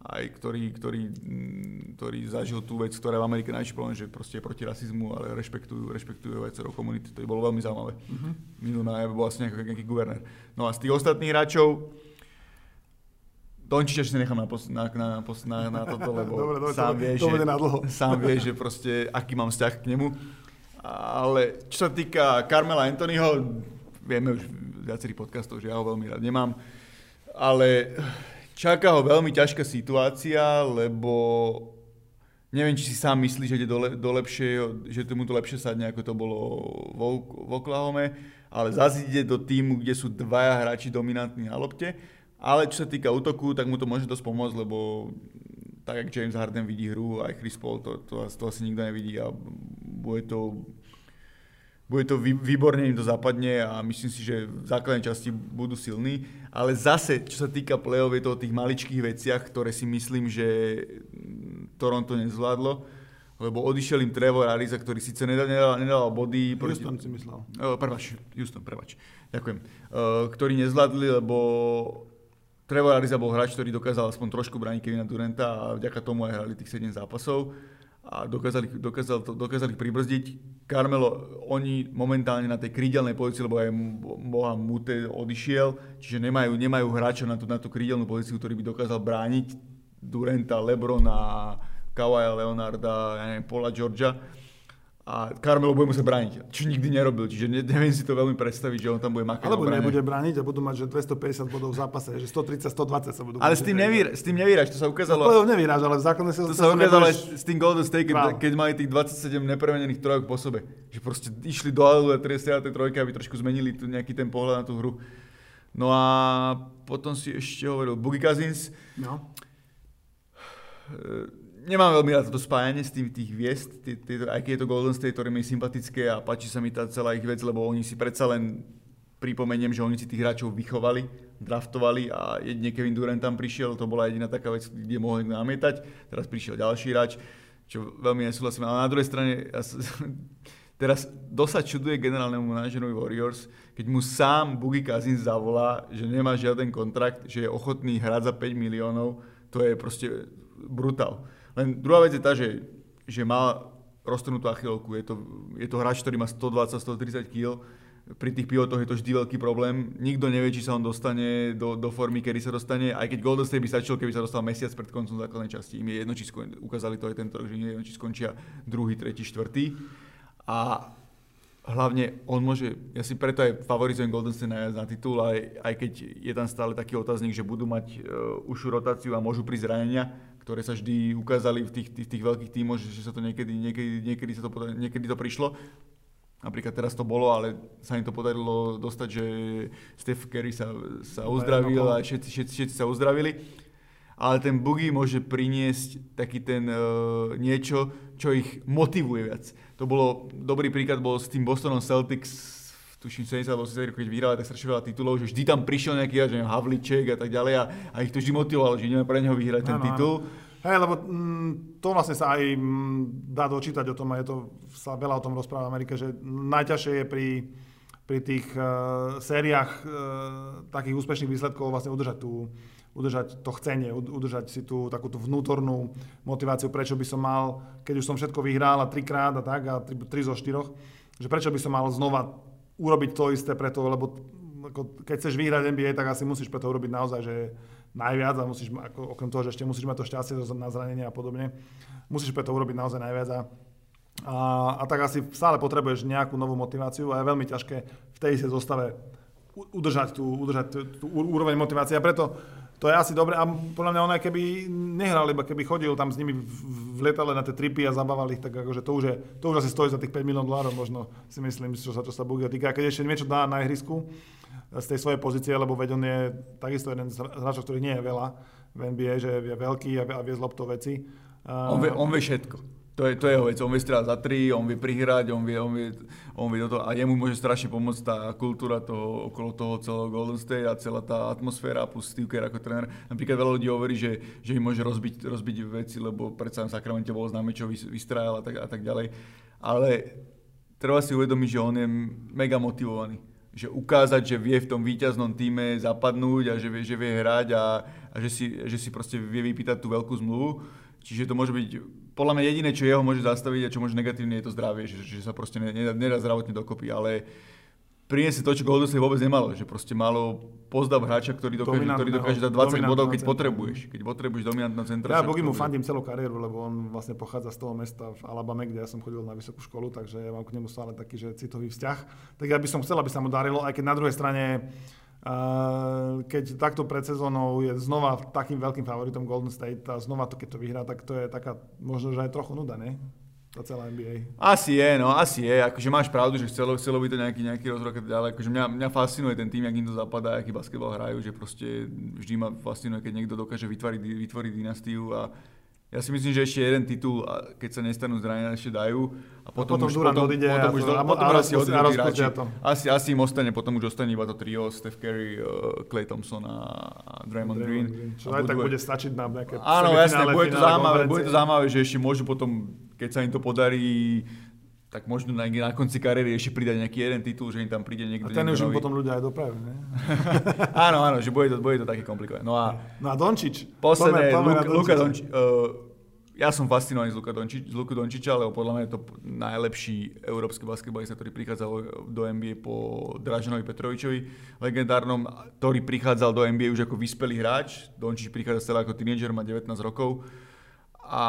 aj ktorý, ktorý, mm, ktorý zažil tú vec, ktorá v Amerike najväčší problém, že proste je proti rasizmu, ale rešpektujú, rešpektujú viacero komunity. To by bolo veľmi zaujímavé. Uh-huh. Minulá bol vlastne nejaký, nejaký guvernér. No a z tých ostatných hráčov, Dončiča si nechám na, pos, na, na, na, na toto, lebo dobre, dobre, sám, vie, to že, sám vie, že proste, aký mám vzťah k nemu. Ale čo sa týka Carmela Anthonyho, vieme už viacerých podcastov, že ja ho veľmi rád nemám. Ale čaká ho veľmi ťažká situácia, lebo neviem, či si sám myslí, že ide do, le, do lepšie, že mu to lepšie sadne, ako to bolo v, v Oklahome, ale zase ide do týmu, kde sú dvaja hráči dominantní na lopte. Ale čo sa týka útoku, tak mu to môže dosť pomôcť, lebo tak, jak James Harden vidí hru, aj Chris Paul, to, to, to asi nikto nevidí a bude to bude to výborne, im to zapadne a myslím si, že v základnej časti budú silní. Ale zase, čo sa týka play-off, je to o tých maličkých veciach, ktoré si myslím, že Toronto nezvládlo. Lebo odišiel im Trevor Ariza, ktorý síce nedal, nedal, nedal body. Houston proti... si myslel. Uh, prepač, Houston, prepač. Ďakujem. Uh, nezvládli, lebo Trevor Ariza bol hráč, ktorý dokázal aspoň trošku brániť Kevina Duranta a vďaka tomu aj hrali tých 7 zápasov a dokázali, dokázali, dokázali pribrzdiť. Carmelo, oni momentálne na tej krídelnej pozícii, lebo aj Moha Mute odišiel, čiže nemajú, nemajú hráča na tú, na tú krídelnú pozíciu, ktorý by dokázal brániť Durenta, Lebrona, Kawaja Leonarda, ja neviem, Paula Georgia a Carmelo bude musieť brániť, čo nikdy nerobil, čiže neviem si to veľmi predstaviť, že on tam bude makať. Alebo nebude brániť a budú mať že 250 bodov v zápase, že 130, 120 sa budú Ale s tým, nevír, s tým nevíraš, to sa ukázalo. No, to nevíraš, ale v základnej sa to sa ukázalo nebudeš... s tým Golden State, keď, keď mali tých 27 nepremenených trojok po sebe. Že proste išli do alu a tej trojky, aby trošku zmenili tu nejaký ten pohľad na tú hru. No a potom si ešte hovoril Boogie Cousins. No nemám veľmi rád toto spájanie s tým tých hviezd, tý, aj keď je to Golden State, ktoré mi je sympatické a páči sa mi tá celá ich vec, lebo oni si predsa len pripomeniem, že oni si tých hráčov vychovali, draftovali a jedine Kevin Durant tam prišiel, to bola jediná taká vec, kde mohli namietať. Teraz prišiel ďalší hráč, čo veľmi nesúhlasím. Ale na druhej strane, ja sa, teraz dosť čuduje generálnemu manažerovi Warriors, keď mu sám Boogie Cousins zavolá, že nemá žiaden kontrakt, že je ochotný hrať za 5 miliónov, to je proste brutál. Len druhá vec je tá, že, že má roztrhnutú achilovku. Je to, je to hráč, ktorý má 120-130 kg, pri tých pivotoch je to vždy veľký problém. Nikto nevie, či sa on dostane do, do formy, kedy sa dostane. Aj keď Golden State by stačilo, keby sa dostal mesiac pred koncom základnej časti. Im je jedno, či skon... ukázali to aj tento rok, že nie je jedno, či skončia druhý, tretí, štvrtý. A hlavne on môže, ja si preto aj favorizujem Golden State najviac na titul, aj, aj keď je tam stále taký otáznik, že budú mať uh, ušu rotáciu a môžu prísť zranenia, ktoré sa vždy ukázali v tých, tých, tých veľkých tímoch, že, že sa to niekedy, niekedy, niekedy, sa to, niekedy to prišlo. Napríklad teraz to bolo, ale sa im to podarilo dostať, že Steph Curry sa, sa uzdravil a všetci, všetci, všetci sa uzdravili. Ale ten Boogie môže priniesť taký ten uh, niečo, čo ich motivuje viac. To bolo, dobrý príklad bol s tým Bostonom Celtics tuším 70 alebo 80 keď vyhrali tak strašne veľa titulov, že vždy tam prišiel nejaký, že Havliček a tak ďalej a, a ich to vždy motivovalo, že ideme pre neho vyhrať ten titul. Hej, lebo mm, to vlastne sa aj mm, dá dočítať o tom, a je to, sa veľa o tom rozpráva v Amerike, že najťažšie je pri, pri tých uh, sériách uh, takých úspešných výsledkov vlastne udržať tú, udržať to chcenie, udržať si tú takú tú vnútornú motiváciu, prečo by som mal, keď už som všetko vyhral a trikrát a tak, a tri, tri zo štyroch, že prečo by som mal znova urobiť to isté preto, lebo ako, keď chceš vyhrať NBA, tak asi musíš preto urobiť naozaj, že najviac a musíš, ako, okrem toho, že ešte musíš mať to šťastie na zranenie a podobne, musíš preto urobiť naozaj najviac a, a, a tak asi stále potrebuješ nejakú novú motiváciu a je veľmi ťažké v tej istej zostave udržať tú, udržať tú, tú úroveň motivácie. A preto to je asi dobre a podľa mňa on aj keby nehral, iba keby chodil tam s nimi v letale na tie tripy a zabávali ich, tak akože to už, je, to už asi stojí za tých 5 milión dolárov možno si myslím, čo sa, čo sa Bugia týka. A keď ešte niečo dá na ihrisku, z tej svojej pozície, lebo veď on je takisto jeden z hráčov, ktorý nie je veľa v NBA, že je veľký a vie, zlobto veci. On vie, on vie všetko. To je, to je jeho vec, on vie strieľať za tri, on vie prihrať, on vie, on vie, on vie toto a jemu môže strašne pomôcť tá kultúra toho, okolo toho celého Golden State a celá tá atmosféra plus Steve Kerr ako tréner. Napríklad veľa ľudí hovorí, že, že im môže rozbiť, rozbiť veci, lebo predsa v Sakramente bolo známe, čo vystrájal a tak, a tak ďalej. Ale treba si uvedomiť, že on je mega motivovaný že ukázať, že vie v tom víťaznom týme zapadnúť a že vie, že vie hrať a, a že, si, že si proste vie vypýtať tú veľkú zmluvu. Čiže to môže byť, podľa mňa jediné, čo jeho môže zastaviť a čo môže negatívne je to zdravie, že, že sa proste nedá, nedá zdravotne dokopy, ale priniesť to, čo Golden State vôbec nemalo, že proste malo pozdav hráča, ktorý dokáže, ktorý dokáže dať 20 bodov, keď potrebuješ, keď potrebuješ dominantná centra. Ja Bogi mu fandím celú kariéru, lebo on vlastne pochádza z toho mesta v Alabame, kde ja som chodil na vysokú školu, takže ja mám k nemu stále taký, že citový vzťah. Tak ja by som chcel, aby sa mu darilo, aj keď na druhej strane keď takto pred sezónou je znova takým veľkým favoritom Golden State a znova to, keď to vyhrá, tak to je taká možno, že aj trochu nuda, ne? tá celá NBA. Asi je, no, asi je. Akože máš pravdu, že chcelo, chcelo by to nejaký, nejaký rozrok, ale akože mňa, mňa fascinuje ten tým, jak im to zapadá, aký basketbal hrajú, že proste vždy ma fascinuje, keď niekto dokáže vytvoriť, vytvoriť dynastiu a ja si myslím, že ešte jeden titul, keď sa nestanú zranenia, ešte dajú. A potom, a potom už, Durant potom, odíde potom, už, a, potom a, asi odídu hráči. Asi, asi im ostane, potom už ostane iba to trio, Steph Curry, uh, Clay Thompson a, Draymond, Draymond Green. Green. Čo aj tak bude stačiť na nejaké Áno, jasne, bude to, zaujímavé, bude to zaujímavé, že ešte môžu potom, keď sa im to podarí, tak možno na, na konci kariéry ešte pridať nejaký jeden titul, že im tam príde niekto. A ten už im potom ľudia aj dopravia, ne? áno, áno, že bude to, bude to také komplikované. No a, no a Dončič. Posledné, Luka Dončič. Uh, ja som fascinovaný z Luka Dončič, z Luka Dončiča, lebo podľa mňa je to najlepší európsky basketbalista, ktorý prichádzal do NBA po Draženovi Petrovičovi, legendárnom, ktorý prichádzal do NBA už ako vyspelý hráč. Dončič prichádza celé ako tínedžer, má 19 rokov. A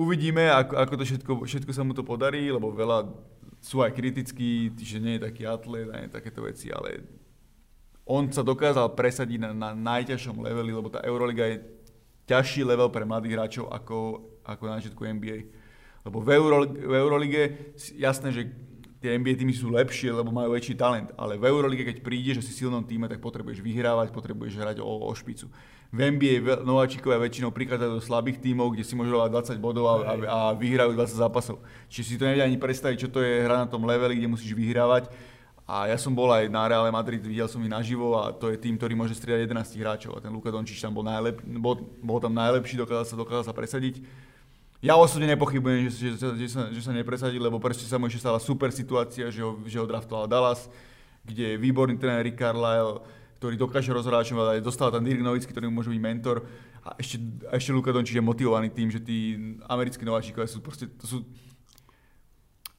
uvidíme, ako, ako to všetko, všetko sa mu to podarí, lebo veľa sú aj kritickí, že nie je taký atlet a nie takéto veci, ale on sa dokázal presadiť na, na najťažšom leveli, lebo tá Euroliga je ťažší level pre mladých hráčov ako, ako na začiatku NBA. Lebo v, Euro, v Eurolige jasné, že tie NBA týmy sú lepšie, lebo majú väčší talent, ale v Eurolige, keď prídeš a si silnom týme, tak potrebuješ vyhrávať, potrebuješ hrať o, o špicu. V NBA nováčikovia väčšinou prichádzajú do slabých tímov, kde si môžu dávať 20 bodov a, a, a vyhrajú 20 zápasov. Čiže si to nevedia ani predstaviť, čo to je hra na tom leveli, kde musíš vyhrávať. A ja som bol aj na Real Madrid, videl som ich naživo a to je tým, ktorý môže striedať 11 hráčov. A ten Luka Dončič tam bol, najlep, bol, bol tam najlepší, dokázal sa, dokázal sa presadiť. Ja osobne nepochybujem, že, že, že, sa, že sa nepresadí, lebo proste sa mu ešte stala super situácia, že ho, že ho draftoval Dallas, kde je výborný tréner Rick Carlisle, ktorý dokáže rozhráčovať, dostal tam Dirk Nowitzki, ktorý môže byť mentor a ešte, a ešte Luka Dončič je motivovaný tým, že tí americkí nováčikovia sú proste, to sú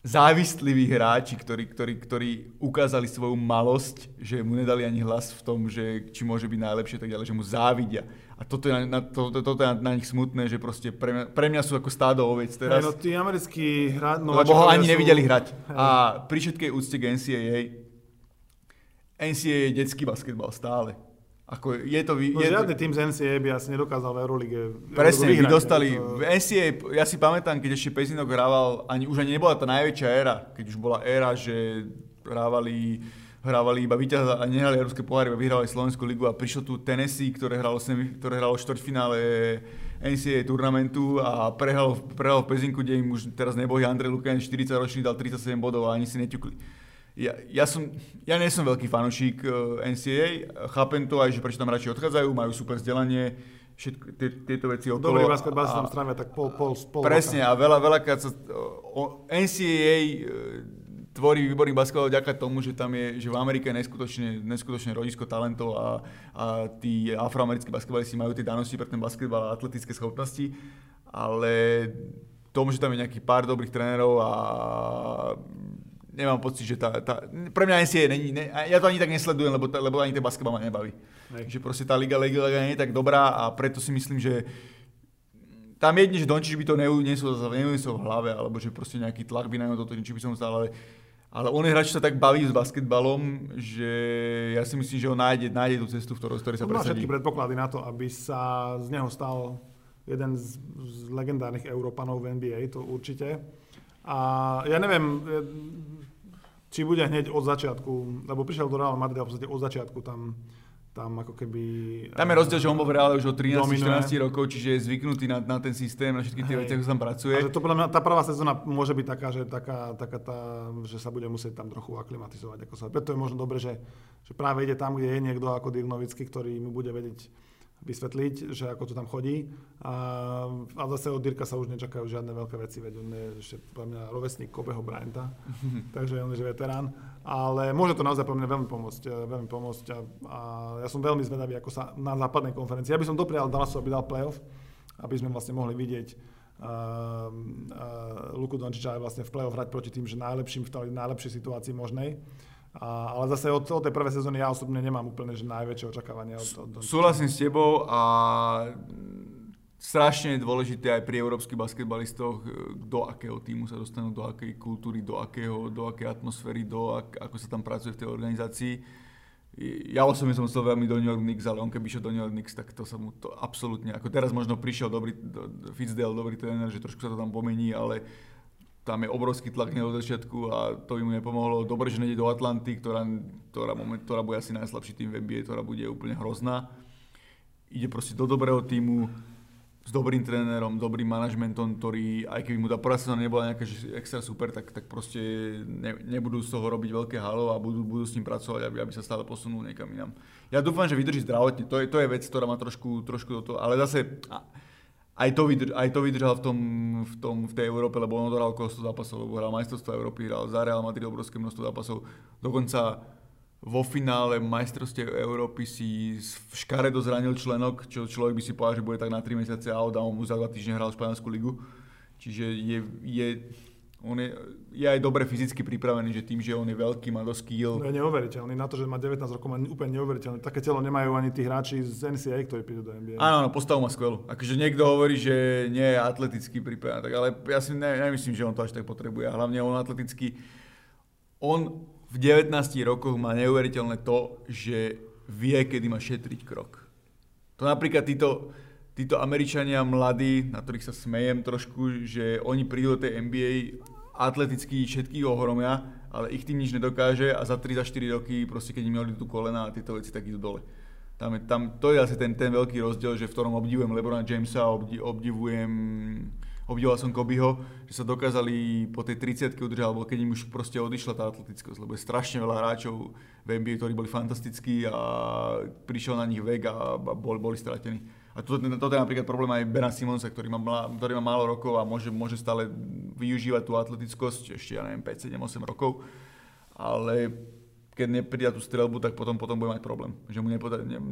závisliví hráči, ktorí, ktorí, ktorí ukázali svoju malosť, že mu nedali ani hlas v tom, že či môže byť najlepšie, tak ďalej, že mu závidia. A toto je na, na, to, to, to je na, na nich smutné, že proste pre mňa, pre mňa sú ako stádo ovec teraz. Hey, no tí americkí hráči... Lebo ho ani sú... nevideli hrať. Hey. A pri všetkej úcte k NCAA NCAA je detský basketbal stále. Ako je to, no, je žiadny to... tým z NCAA by asi nedokázal v Eurolige Presne, by dostali, to... NCAA, ja si pamätám, keď ešte Pezinok hrával, ani, už ani nebola tá najväčšia éra, keď už bola éra, že hrávali, hrávali iba víťaz a nehrali Európske poháry, iba vyhrávali Slovenskú ligu a prišlo tu Tennessee, ktoré hralo, semi, ktoré hralo štvrťfinále NCAA turnamentu a prehral, prehral v Pezinku, kde im už teraz nebohý Andrej Lukaň 40 ročný dal 37 bodov a ani si neťukli ja, ja, som, ja nie som veľký fanúšik eh, NCAA, chápem to aj, že prečo tam radšej odchádzajú, majú super vzdelanie, všetko, tie, tieto veci okolo. Dobrý basketbal sa tam strávia tak pol, pol, pol Presne roka. a veľa, veľakrát sa... O, NCAA tvorí výborný basketbal vďaka tomu, že tam je, že v Amerike je neskutočne, neskutočne rodisko talentov a, a tí afroamerickí basketbalisti majú tie danosti pre ten basketbal a atletické schopnosti, ale tomu, že tam je nejaký pár dobrých trénerov a nemám pocit, že tá, tá pre mňa NCAA není, ne, ja to ani tak nesledujem, lebo, lebo ani ten basketbal ma nebaví. Nej. Že proste tá liga, liga, liga nie je tak dobrá a preto si myslím, že tam jedne, že Dončič by to neuniesol, neuniesol v hlave, alebo že proste nejaký tlak by na ňo toto, či by som stal, ale, ale on je hráč, sa tak baví s basketbalom, že ja si myslím, že on nájde, nájde tú cestu, v ktorej, ktorej sa presadí. Má všetky predpoklady na to, aby sa z neho stal jeden z, z legendárnych Európanov v NBA, to určite. A ja neviem, či bude hneď od začiatku, lebo prišiel do Real Madrid a v podstate od začiatku tam, tam ako keby... Tam je rozdiel, že on bol v Reále už od 13-14 rokov, čiže je zvyknutý na, na ten systém, na všetky tie veci, ako sa tam pracuje. A že to podľa mňa, tá prvá sezóna môže byť taká, že, taká, taká tá, že sa bude musieť tam trochu aklimatizovať. Ako sa, preto je možno dobre, že, že práve ide tam, kde je niekto ako Dirk Nowitzki, ktorý mu bude vedieť vysvetliť, že ako to tam chodí. A, a zase od Dirka sa už nečakajú žiadne veľké veci, veď on je ešte pre mňa rovesník Kobeho Bryanta, takže on je veterán. Ale môže to naozaj pre mňa veľmi pomôcť. E, veľmi pomôcť a, a ja som veľmi zvedavý, ako sa na západnej konferencii. Ja by som doprial Dallasu, aby dal playoff, aby sme vlastne mohli vidieť uh, uh, Luku Dončiča aj vlastne v playoff hrať proti tým, že najlepším v tej najlepšej situácii možnej. A, ale zase od, od tej prvej sezóny ja osobne nemám úplne že najväčšie očakávania. Od, od, od... Súhlasím s tebou a strašne je dôležité aj pri európskych basketbalistoch, do akého týmu sa dostanú, do akej kultúry, do, akého, do akej atmosféry, do ak, ako sa tam pracuje v tej organizácii. Ja osobne som chcel veľmi do New York Knicks, ale on keby šiel do New York Knicks, tak to sa mu to absolútne, ako teraz možno prišiel dobrý, do, Fitzdale, dobrý tréner, že trošku sa to tam pomení, ale tam je obrovský tlak od začiatku a to by mu nepomohlo. Dobre, že nejde do Atlanty, ktorá, ktorá, moment, ktorá bude asi najslabší tým v NBA, ktorá bude úplne hrozná. Ide proste do dobrého týmu, s dobrým trénerom, dobrým manažmentom, ktorý, aj keby mu tá prvá sezóna nebola nejaká extra super, tak, tak proste ne, nebudú z toho robiť veľké halo a budú, budú s ním pracovať, aby, aby sa stále posunul niekam inám. Ja dúfam, že vydrží zdravotne, to je, to je vec, ktorá má trošku, trošku do toho, ale zase aj to, vydrž, aj to vydržal v, tom, v, tom, v tej Európe, lebo on odhral okolo 100 zápasov, lebo hral majstrovstvo Európy, hral za Real Madrid obrovské množstvo zápasov. Dokonca vo finále majstrovstiev Európy si v škaredo zranil členok, čo človek by si povedal, že bude tak na 3 mesiace a on mu za 2 týždne hral Španielskú ligu. Čiže je, je on je, je aj dobre fyzicky pripravený, že tým, že on je veľký, má dosť skill. No je neuveriteľný, na to, že má 19 rokov, má úplne neuveriteľný. Také telo nemajú ani tí hráči z NCAA, ktorí prídu do NBA. Áno, áno, postavu má skvelú. Akože niekto hovorí, že nie je atleticky pripravený, tak, ale ja si ne, nemyslím, že on to až tak potrebuje. A hlavne on atleticky, on v 19 rokoch má neuveriteľné to, že vie, kedy má šetriť krok. To napríklad títo, títo Američania mladí, na ktorých sa smejem trošku, že oni prídu do tej NBA atleticky všetkých ohromia ale ich tým nič nedokáže a za 3 za 4 roky, proste keď im mali tu kolena a tieto veci, tak idú dole. Tam je, tam, to je asi ten, ten veľký rozdiel, že v ktorom obdivujem Lebrona Jamesa, obdi, obdivujem obdivoval som Kobyho, že sa dokázali po tej 30 udržať, alebo keď im už proste odišla tá atletickosť, lebo je strašne veľa hráčov v NBA, ktorí boli fantastickí a prišiel na nich vek a boli, boli stratení. A toto, toto je napríklad problém aj Bena Simonsa, ktorý má, ktorý má málo rokov a môže, môže stále využívať tú atletickosť, ešte ja neviem, 5, 7, 8 rokov. Ale keď nepridá tú strelbu, tak potom, potom bude mať problém. Že mu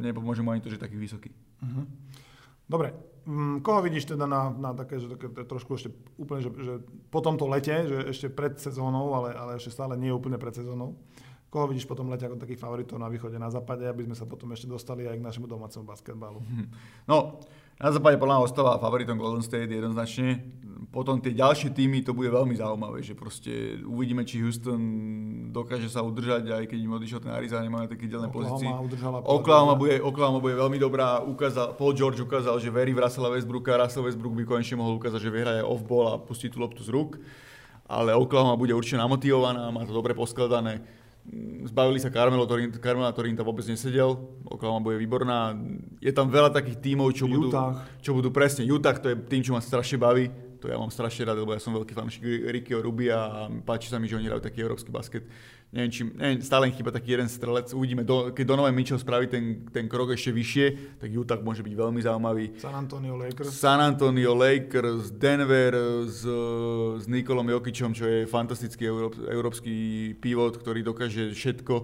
nepomôže mu ani to, že je taký vysoký. Uh-huh. Dobre, mm, koho vidíš teda na, na také, že také trošku ešte úplne, že, že po tomto lete, že ešte pred sezónou, ale, ale ešte stále nie úplne pred sezónou, koho vidíš potom lete ako takých favoritov na východe, na západe, aby sme sa potom ešte dostali aj k našemu domácemu basketbalu? No, na západe podľa mňa ostáva favoritom Golden State jednoznačne. Potom tie ďalšie týmy to bude veľmi zaujímavé, že proste uvidíme, či Houston dokáže sa udržať, aj keď im odišiel ten Arizona, nemáme také delné pozície. Oklahoma bude, Oklahoma bude veľmi dobrá. Ukázal, Paul George ukázal, že verí v Russella Westbrooka. Russell Westbrook by konečne mohol ukázať, že vyhraje off-ball a pustí tú loptu z rúk. Ale Oklahoma bude určite namotivovaná, má to dobre poskladané Zbavili sa Carmelo, ktorý, Carmela, tam vôbec nesedel. Oklahoma bude výborná. Je tam veľa takých tímov, čo budú, čo budú presne. Utah to je tým, čo ma strašne baví. To ja mám strašne rád, lebo ja som veľký fanúšik Rickyho Rubia a páči sa mi, že oni hrajú taký európsky basket neviem, či, neviem, stále len chýba taký jeden strelec. Uvidíme, do, keď Donovan Mitchell spraví ten, ten krok ešte vyššie, tak Utah môže byť veľmi zaujímavý. San Antonio Lakers. San Antonio Lakers, Denver s, s Nikolom Jokičom, čo je fantastický európ, európsky pivot, ktorý dokáže všetko.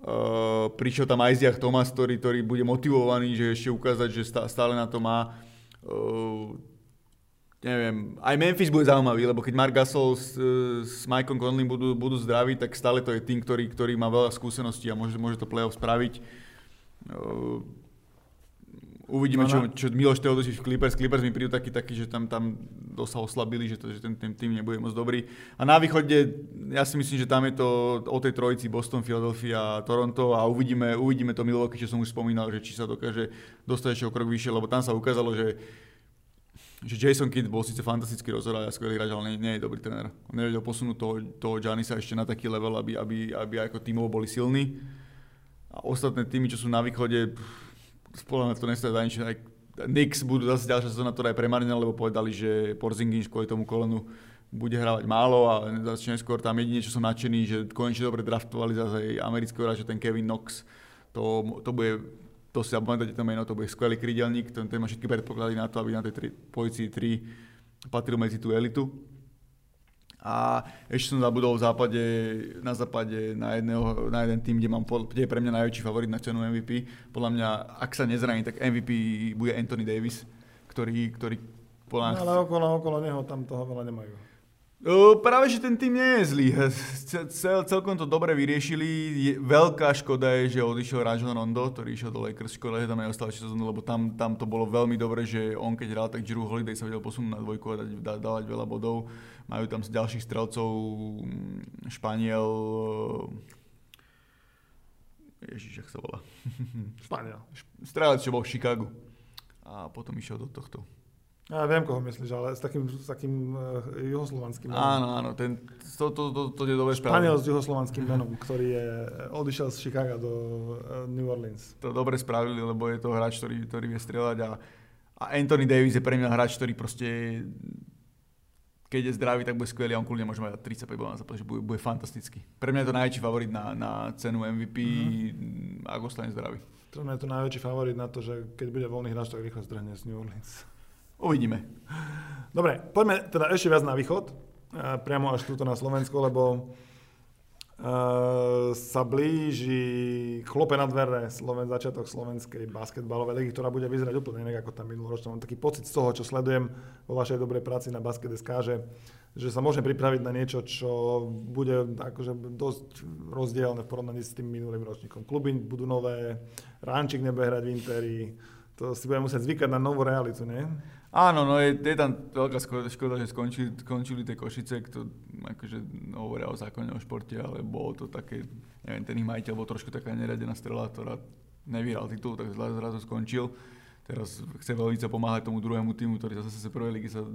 Uh, prišiel tam Isaiah Thomas, ktorý, ktorý bude motivovaný, že ešte ukázať, že stále na to má. Uh, neviem, aj Memphis bude zaujímavý, lebo keď Mark Gasol s, s Mikeom Conley budú, budú zdraví, tak stále to je tým, ktorý, ktorý má veľa skúseností a môže, môže to playoff spraviť. Uh, uvidíme, čo, čo Miloš Teodosič v Clippers. Clippers mi prídu taký, taký že tam, tam dosah oslabili, že, to, že ten, ten tým nebude moc dobrý. A na východe, ja si myslím, že tam je to o tej trojici Boston, Philadelphia a Toronto a uvidíme, uvidíme to Milwaukee, čo som už spomínal, že či sa dokáže dostať ešte o krok vyššie, lebo tam sa ukázalo, že že Jason Kidd bol síce fantastický rozhodca a skvelý hráč, ale nie, nie, je dobrý tréner. On nevedel posunúť toho, toho Giannisa ešte na taký level, aby, aby, aby ako tímovo boli silní. A ostatné týmy, čo sú na východe, spolu to nestajú za nič. Aj Knicks budú zase ďalšia sezóna, ktorá je premarnená, lebo povedali, že Porzingis kvôli tomu kolenu bude hrávať málo a začne skôr tam jedine, čo som nadšený, že konečne dobre draftovali zase aj amerického hráča, ten Kevin Knox. To, to bude to si zapamätáte to meno, to bude skvelý krydelník, ten, ten má všetky predpoklady na to, aby na tej tri, pozícii 3 patril medzi tú elitu. A ešte som zabudol v západe, na západe na, jedného, na jeden tým, kde, mám, kde je pre mňa najväčší favorit na cenu MVP. Podľa mňa, ak sa nezraní, tak MVP bude Anthony Davis, ktorý, ktorý podľa. No, ale okolo, okolo neho tam toho veľa nemajú. Práve, že ten tým nie je zlý. Cel, celkom to dobre vyriešili. Je, veľká škoda je, že odišiel Rajon Rondo, ktorý išiel do Lakers. Škoda, že tam aj ostal sezónu, lebo tam, tam to bolo veľmi dobre, že on keď hral, tak Drew Holiday sa vedel posunúť na dvojku a dať, da, dávať veľa bodov. Majú tam z ďalších strelcov mm, Španiel... Ježiš, jak sa volá? Španiel. Strelec, čo bol v Chicagu. A potom išiel do tohto ja viem, koho myslíš, ale s takým, s takým uh, juhoslovanským menom. Áno, áno, ten, to, to, to, to je dobre Španiel s juhoslovanským menom, ktorý je, odišiel z Chicago do uh, New Orleans. To dobre spravili, lebo je to hráč, ktorý, ktorý vie strieľať a, a Anthony Davis je pre mňa hráč, ktorý proste keď je zdravý, tak bude skvelý a on kľudne môže mať 35 bodov na že bude, bude fantastický. Pre mňa je to najväčší favorit na, na cenu MVP, uh-huh. ak ostane zdravý. Pre mňa je to najväčší favorit na to, že keď bude voľný hráč, tak rýchlo zdrhne z New Orleans. Uvidíme. Dobre, poďme teda ešte viac na východ, priamo až túto na Slovensko, lebo uh, sa blíži chlope na dvere Sloven, začiatok slovenskej basketbalovej ligy, ktorá bude vyzerať úplne inak ako tam minuloročná. Mám taký pocit z toho, čo sledujem vo vašej dobrej práci na Basket.sk, že, že sa môžem pripraviť na niečo, čo bude akože dosť rozdielne v porovnaní s tým minulým ročníkom. Kluby budú nové, Ránčik nebude hrať v Interi, to si budeme musieť zvykať na novú realitu, nie? Áno, no je, je tam veľká škoda, že skončili, skončili tie Košice, kto akože hovoria o zákone o športe, ale bolo to také, neviem, ten ich majiteľ bol trošku taká neradená strela, ktorá nevyhral titul, tak zrazu, zrazu skončil. Teraz chce veľmi pomáhať tomu druhému týmu, ktorý zase z prvej ligy sa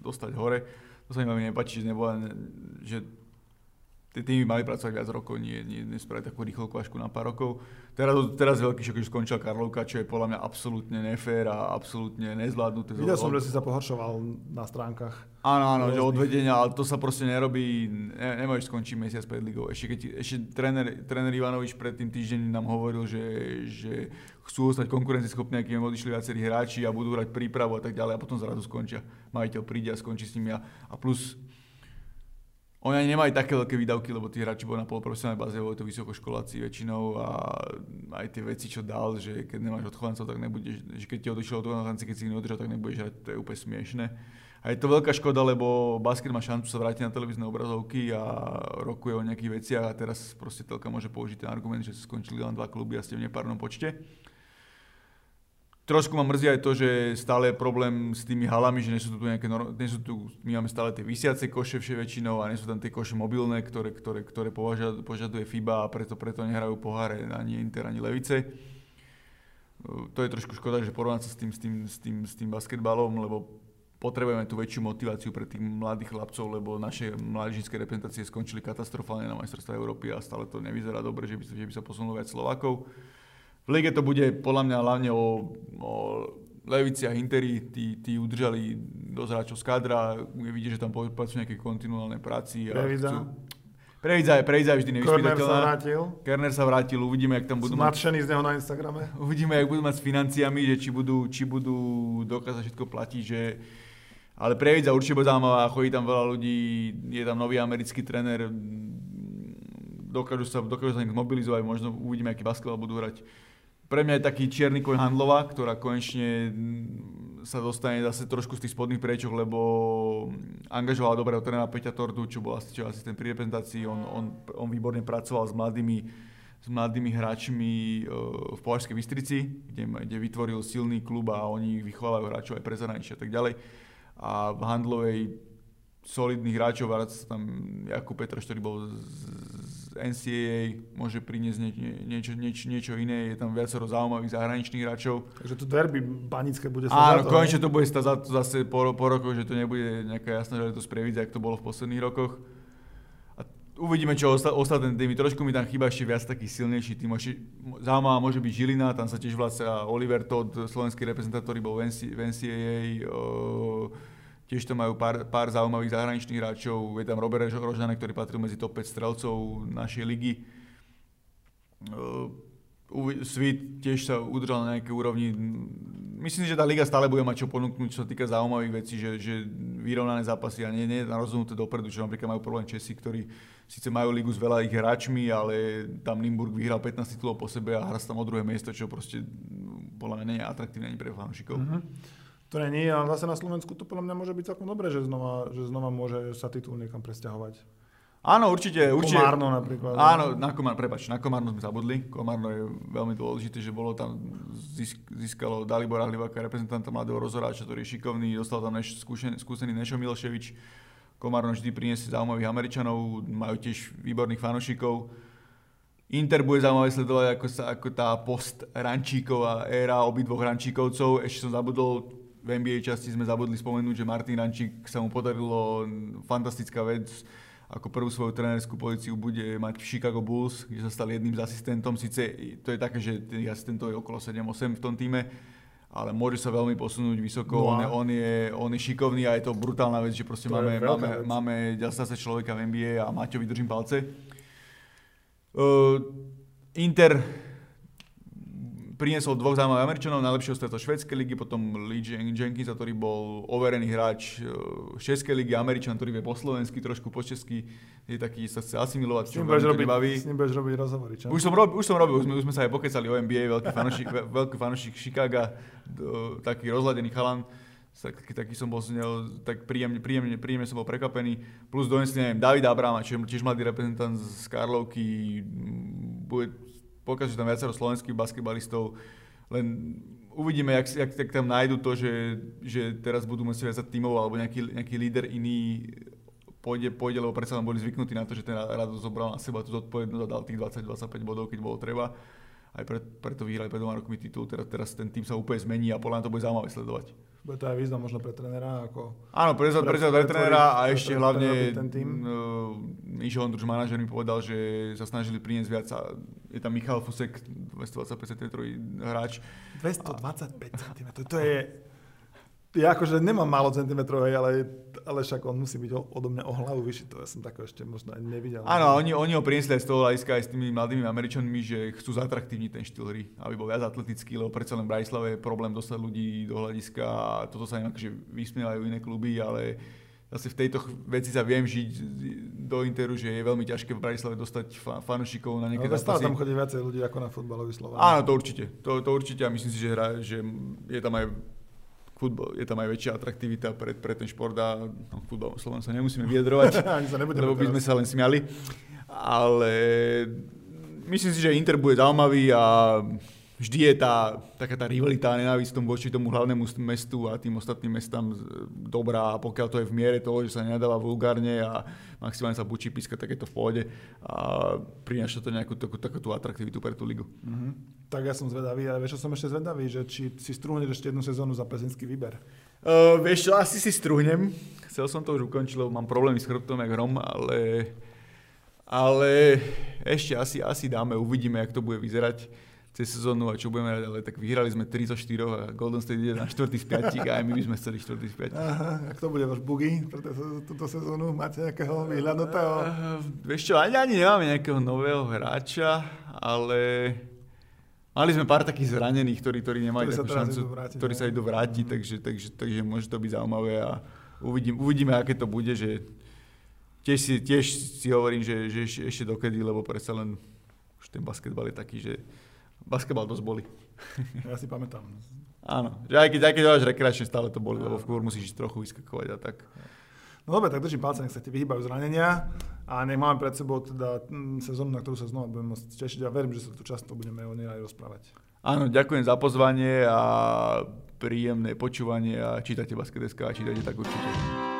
dostať hore. To sa mi veľmi nepáči, že nebola, že tie týmy mali pracovať viac rokov, nie, nie, nespraviť takú rýchlu kvašku na pár rokov. Teraz, teraz veľký šok, že skončil Karlovka, čo je podľa mňa absolútne nefér a absolútne nezvládnuté. Videl som, že si sa pohoršoval na stránkach. Áno, áno, že odvedenia, ale to sa proste nerobí, ne, nemôžeš skončiť mesiac pred ligou. Ešte, keď, ešte tréner, tréner Ivanovič pred tým týždeň nám hovoril, že, že chcú ostať konkurencieschopní, akým odišli viacerí hráči a budú hrať prípravu a tak ďalej a potom zrazu skončia. Majiteľ príde a skončí s nimi a, a plus oni ani nemajú také veľké výdavky, lebo tí hráči boli na poloprofesionálnej báze, boli to vysokoškoláci väčšinou a aj tie veci, čo dal, že keď nemáš odchovancov, tak nebudeš, že keď ti odišiel odchovanci, keď si ich neodržal, tak nebudeš hrať, to je úplne smiešne. A je to veľká škoda, lebo basket má šancu sa vrátiť na televízne obrazovky a rokuje o nejakých veciach a teraz proste telka môže použiť ten argument, že skončili len dva kluby a ste v nepárnom počte. Trošku ma mrzí aj to, že stále je problém s tými halami, že nie sú tu nejaké, nie sú tu, my máme stále tie vysiace koše vše väčšinou a nie sú tam tie koše mobilné, ktoré, ktoré, ktoré požaduje FIBA a preto, preto nehrajú poháre ani Inter, ani Levice. To je trošku škoda, že porovnať sa s tým, s tým, s tým, s tým basketbalom, lebo potrebujeme tú väčšiu motiváciu pre tých mladých chlapcov, lebo naše mládežnícke reprezentácie skončili katastrofálne na majstrovstve Európy a stále to nevyzerá dobre, že by, že by sa posunulo viac Slovákov. V lige to bude podľa mňa hlavne o, o Levici a Interi, tí, tí udržali dosť hráčov z kadra, vidí, že tam pracujú nejaké kontinuálne práci. A Previdza. Previdza je, Previdza je vždy nevyspytateľná. Kerner sa vrátil. Kerner sa vrátil, uvidíme, jak tam budú mať... z neho na Instagrame. Uvidíme, jak budú mať s financiami, že či budú, či budú dokázať všetko platiť, že ale Previdza určite bude zaujímavá, chodí tam veľa ľudí, je tam nový americký tréner, dokážu sa, dokážu sa mobilizovať, možno uvidíme, aký basketbal budú hrať pre mňa je taký čierny koň Handlova, ktorá konečne mm, sa dostane zase trošku z tých spodných prečoch, lebo angažovala dobrého trénera Peťa Tortu, čo bol asi čo asistent pri reprezentácii. On, on, on výborne pracoval s mladými, s mladými hráčmi e, v Považskej Bystrici, kde, kde vytvoril silný klub a oni vychovávajú hráčov aj pre zahraničie a tak ďalej. A v Handlovej solidných hráčov, tam Jakub Petraš, ktorý bol z, NCAA môže priniesť nie, niečo, niečo, niečo iné, je tam viacero zaujímavých zahraničných hráčov. Takže to derby banické bude sa Áno, konečne to bude stať za to zase po, po rokoch, že to nebude nejaká jasná to sprieviť, ako to bolo v posledných rokoch. A uvidíme, čo osta, ostatné týmy. Trošku mi tam chýba ešte viac taký silnejší tým. Zaujímavá môže byť Žilina, tam sa tiež vlastne Oliver Todd, slovenský reprezentant, ktorý bol v, NC, v NCAA. Uh, Tiež to majú pár, pár zaujímavých zahraničných hráčov. Je tam Robert Rožanek, ktorý patril medzi top 5 strelcov našej ligy. Svit tiež sa udržal na nejakej úrovni. Myslím že tá liga stále bude mať čo ponúknuť, čo sa týka zaujímavých vecí, že, že vyrovnané zápasy a nie, nie je rozhodnuté dopredu, čo napríklad majú problém Česi, ktorí síce majú ligu s veľa ich hráčmi, ale tam Limburg vyhral 15 titulov po sebe a hrá tam o druhé miesto, čo proste podľa mňa nie je atraktívne ani pre fanúšikov. Mm-hmm to nie, ale zase na Slovensku to podľa mňa môže byť celkom dobré, že znova, že znova môže sa titul niekam presťahovať. Áno, určite. určite. Komárno napríklad. Áno, na Komárno, prepač, na Komárno sme zabudli. Komárno je veľmi dôležité, že bolo tam, získalo Dalibora Hliváka, reprezentanta mladého rozoráča, ktorý je šikovný, dostal tam neš, skúšen, skúsený Nešo Milševič. Komárno vždy priniesie zaujímavých Američanov, majú tiež výborných fanošikov. Inter bude zaujímavé sledovať, ako, sa, ako tá post-rančíková éra obidvoch rančíkovcov. Ešte som zabudol v NBA časti sme zabudli spomenúť, že Martin Rančík sa mu podarilo fantastická vec, ako prvú svoju trénerskú pozíciu bude mať v Chicago Bulls, kde sa stal jedným z asistentom. Sice to je také, že tých asistentov je okolo 7-8 v tom týme, ale môže sa veľmi posunúť vysoko. No on, je, on, je, on je šikovný a je to brutálna vec, že proste to máme, máme, vec. máme sa človeka v NBA a Maťovi držím palce. Uh, Inter priniesol dvoch zaujímavých Američanov, najlepšieho z tejto švedskej ligy, potom Lee Jenkins, ktorý bol overený hráč švedskej ligy, Američan, ktorý vie po slovensky, trošku po česky, je taký, sa chce asimilovať, čo veľmi robiť, baví. S ním budeš robiť rozhovory, čo? Už som, rob, už som robil, už sme, už sme sa aj pokecali o NBA, veľký fanošik, veľký fanošik Chicago, taký rozladený chalan taký, taký som bol z neho, tak príjemne, príjemne, príjemne som bol prekvapený. Plus donesli, neviem, Davida Abrama, čo je tiež mladý reprezentant z Karlovky, bude pokažu tam viacero slovenských basketbalistov, len uvidíme, jak, jak, jak tam nájdu to, že, že teraz budú musieť viac tímov alebo nejaký, nejaký líder iný pôjde, pôjde, lebo predsa len boli zvyknutí na to, že ten Rado zobral na seba tú zodpovednosť a dal tých 20-25 bodov, keď bolo treba. aj pre, preto vyhrali pred dvoma rokmi titul, teraz, teraz ten tým sa úplne zmení a podľa mňa to bude zaujímavé sledovať. Bude to aj význam možno pre trenera? Ako Áno, pre, pre, pre, pre trénera a ešte hlavne ten tým? Uh, Mišo Ondruž, manažer mi povedal, že sa snažili priniesť viac a je tam Michal Fusek, 225 cm hráč. 225 cm, to je ja akože nemám málo centimetrov, hej, ale, ale však on musí byť odo mňa o hlavu vyšší, to ja som tako ešte možno aj nevidel. Áno, oni, oni ho priniesli aj z toho hľadiska aj s tými mladými Američanmi, že chcú zatraktívniť ten štýl hry, aby bol viac atletický, lebo predsa len v Bratislave je problém dostať ľudí do hľadiska a toto sa im akože vysmievajú iné kluby, ale zase v tejto veci sa viem žiť do Interu, že je veľmi ťažké v Bratislave dostať fa- fanúšikov na nejaké no, zápasy. tam chodí viacej ľudí ako na futbalový Slován. Áno, to určite. To, to určite a myslím si, že, hra, že je tam aj futbol, je tam aj väčšia atraktivita pre, pre ten šport a no, futbal Slovan sa nemusíme vyjadrovať, sa lebo by sme sa len smiali. Ale myslím si, že Inter bude zaujímavý a vždy je tá, taká tá rivalita a nenávisť voči tomu hlavnému mestu a tým ostatným mestám dobrá, pokiaľ to je v miere toho, že sa nenadáva vulgárne a maximálne sa bučí píska, tak je to v pohode a prináša to nejakú takú, takú tú atraktivitu pre tú ligu. Mm-hmm. Tak ja som zvedavý, ale vieš, čo som ešte zvedavý, že či si strúhneš ešte jednu sezónu za pezinský výber. Uh, vieš čo, asi si strúhnem. Chcel som to už ukončiť, lebo mám problémy s chrbtom jak hrom, ale, ale ešte asi, asi dáme, uvidíme, jak to bude vyzerať cez sezónu a čo budeme hrať, ale tak vyhrali sme 3 zo 4 a Golden State ide na 4 z 5 a aj my by sme chceli 4 z 5. Aha, a kto bude váš bugy pre túto sezónu? Máte nejakého vyhľadnutého? Uh, vieš čo, ani, ani nemáme nejakého nového hráča, ale mali sme pár takých zranených, ktorí, ktorí nemajú takú šancu, vrátiť, ktorí sa idú vrátiť, mm. takže, takže, takže môže to byť zaujímavé a uvidím, uvidíme, aké to bude, že tiež si, tiež si hovorím, že, že ešte dokedy, lebo predsa len už ten basketbal je taký, že basketbal dosť boli. Ja si pamätám. Áno, že aj keď, aj keď dáš rekreačne, stále to boli, lebo v musíš trochu vyskakovať a tak. No dobre, tak držím palce, nech sa ti vyhýbajú zranenia a nech máme pred sebou teda mm, sezónu, na ktorú sa znova budeme môcť tešiť a verím, že sa tu často budeme o nej aj rozprávať. Áno, ďakujem za pozvanie a príjemné počúvanie a čítate Basket.sk a čítate tak určite.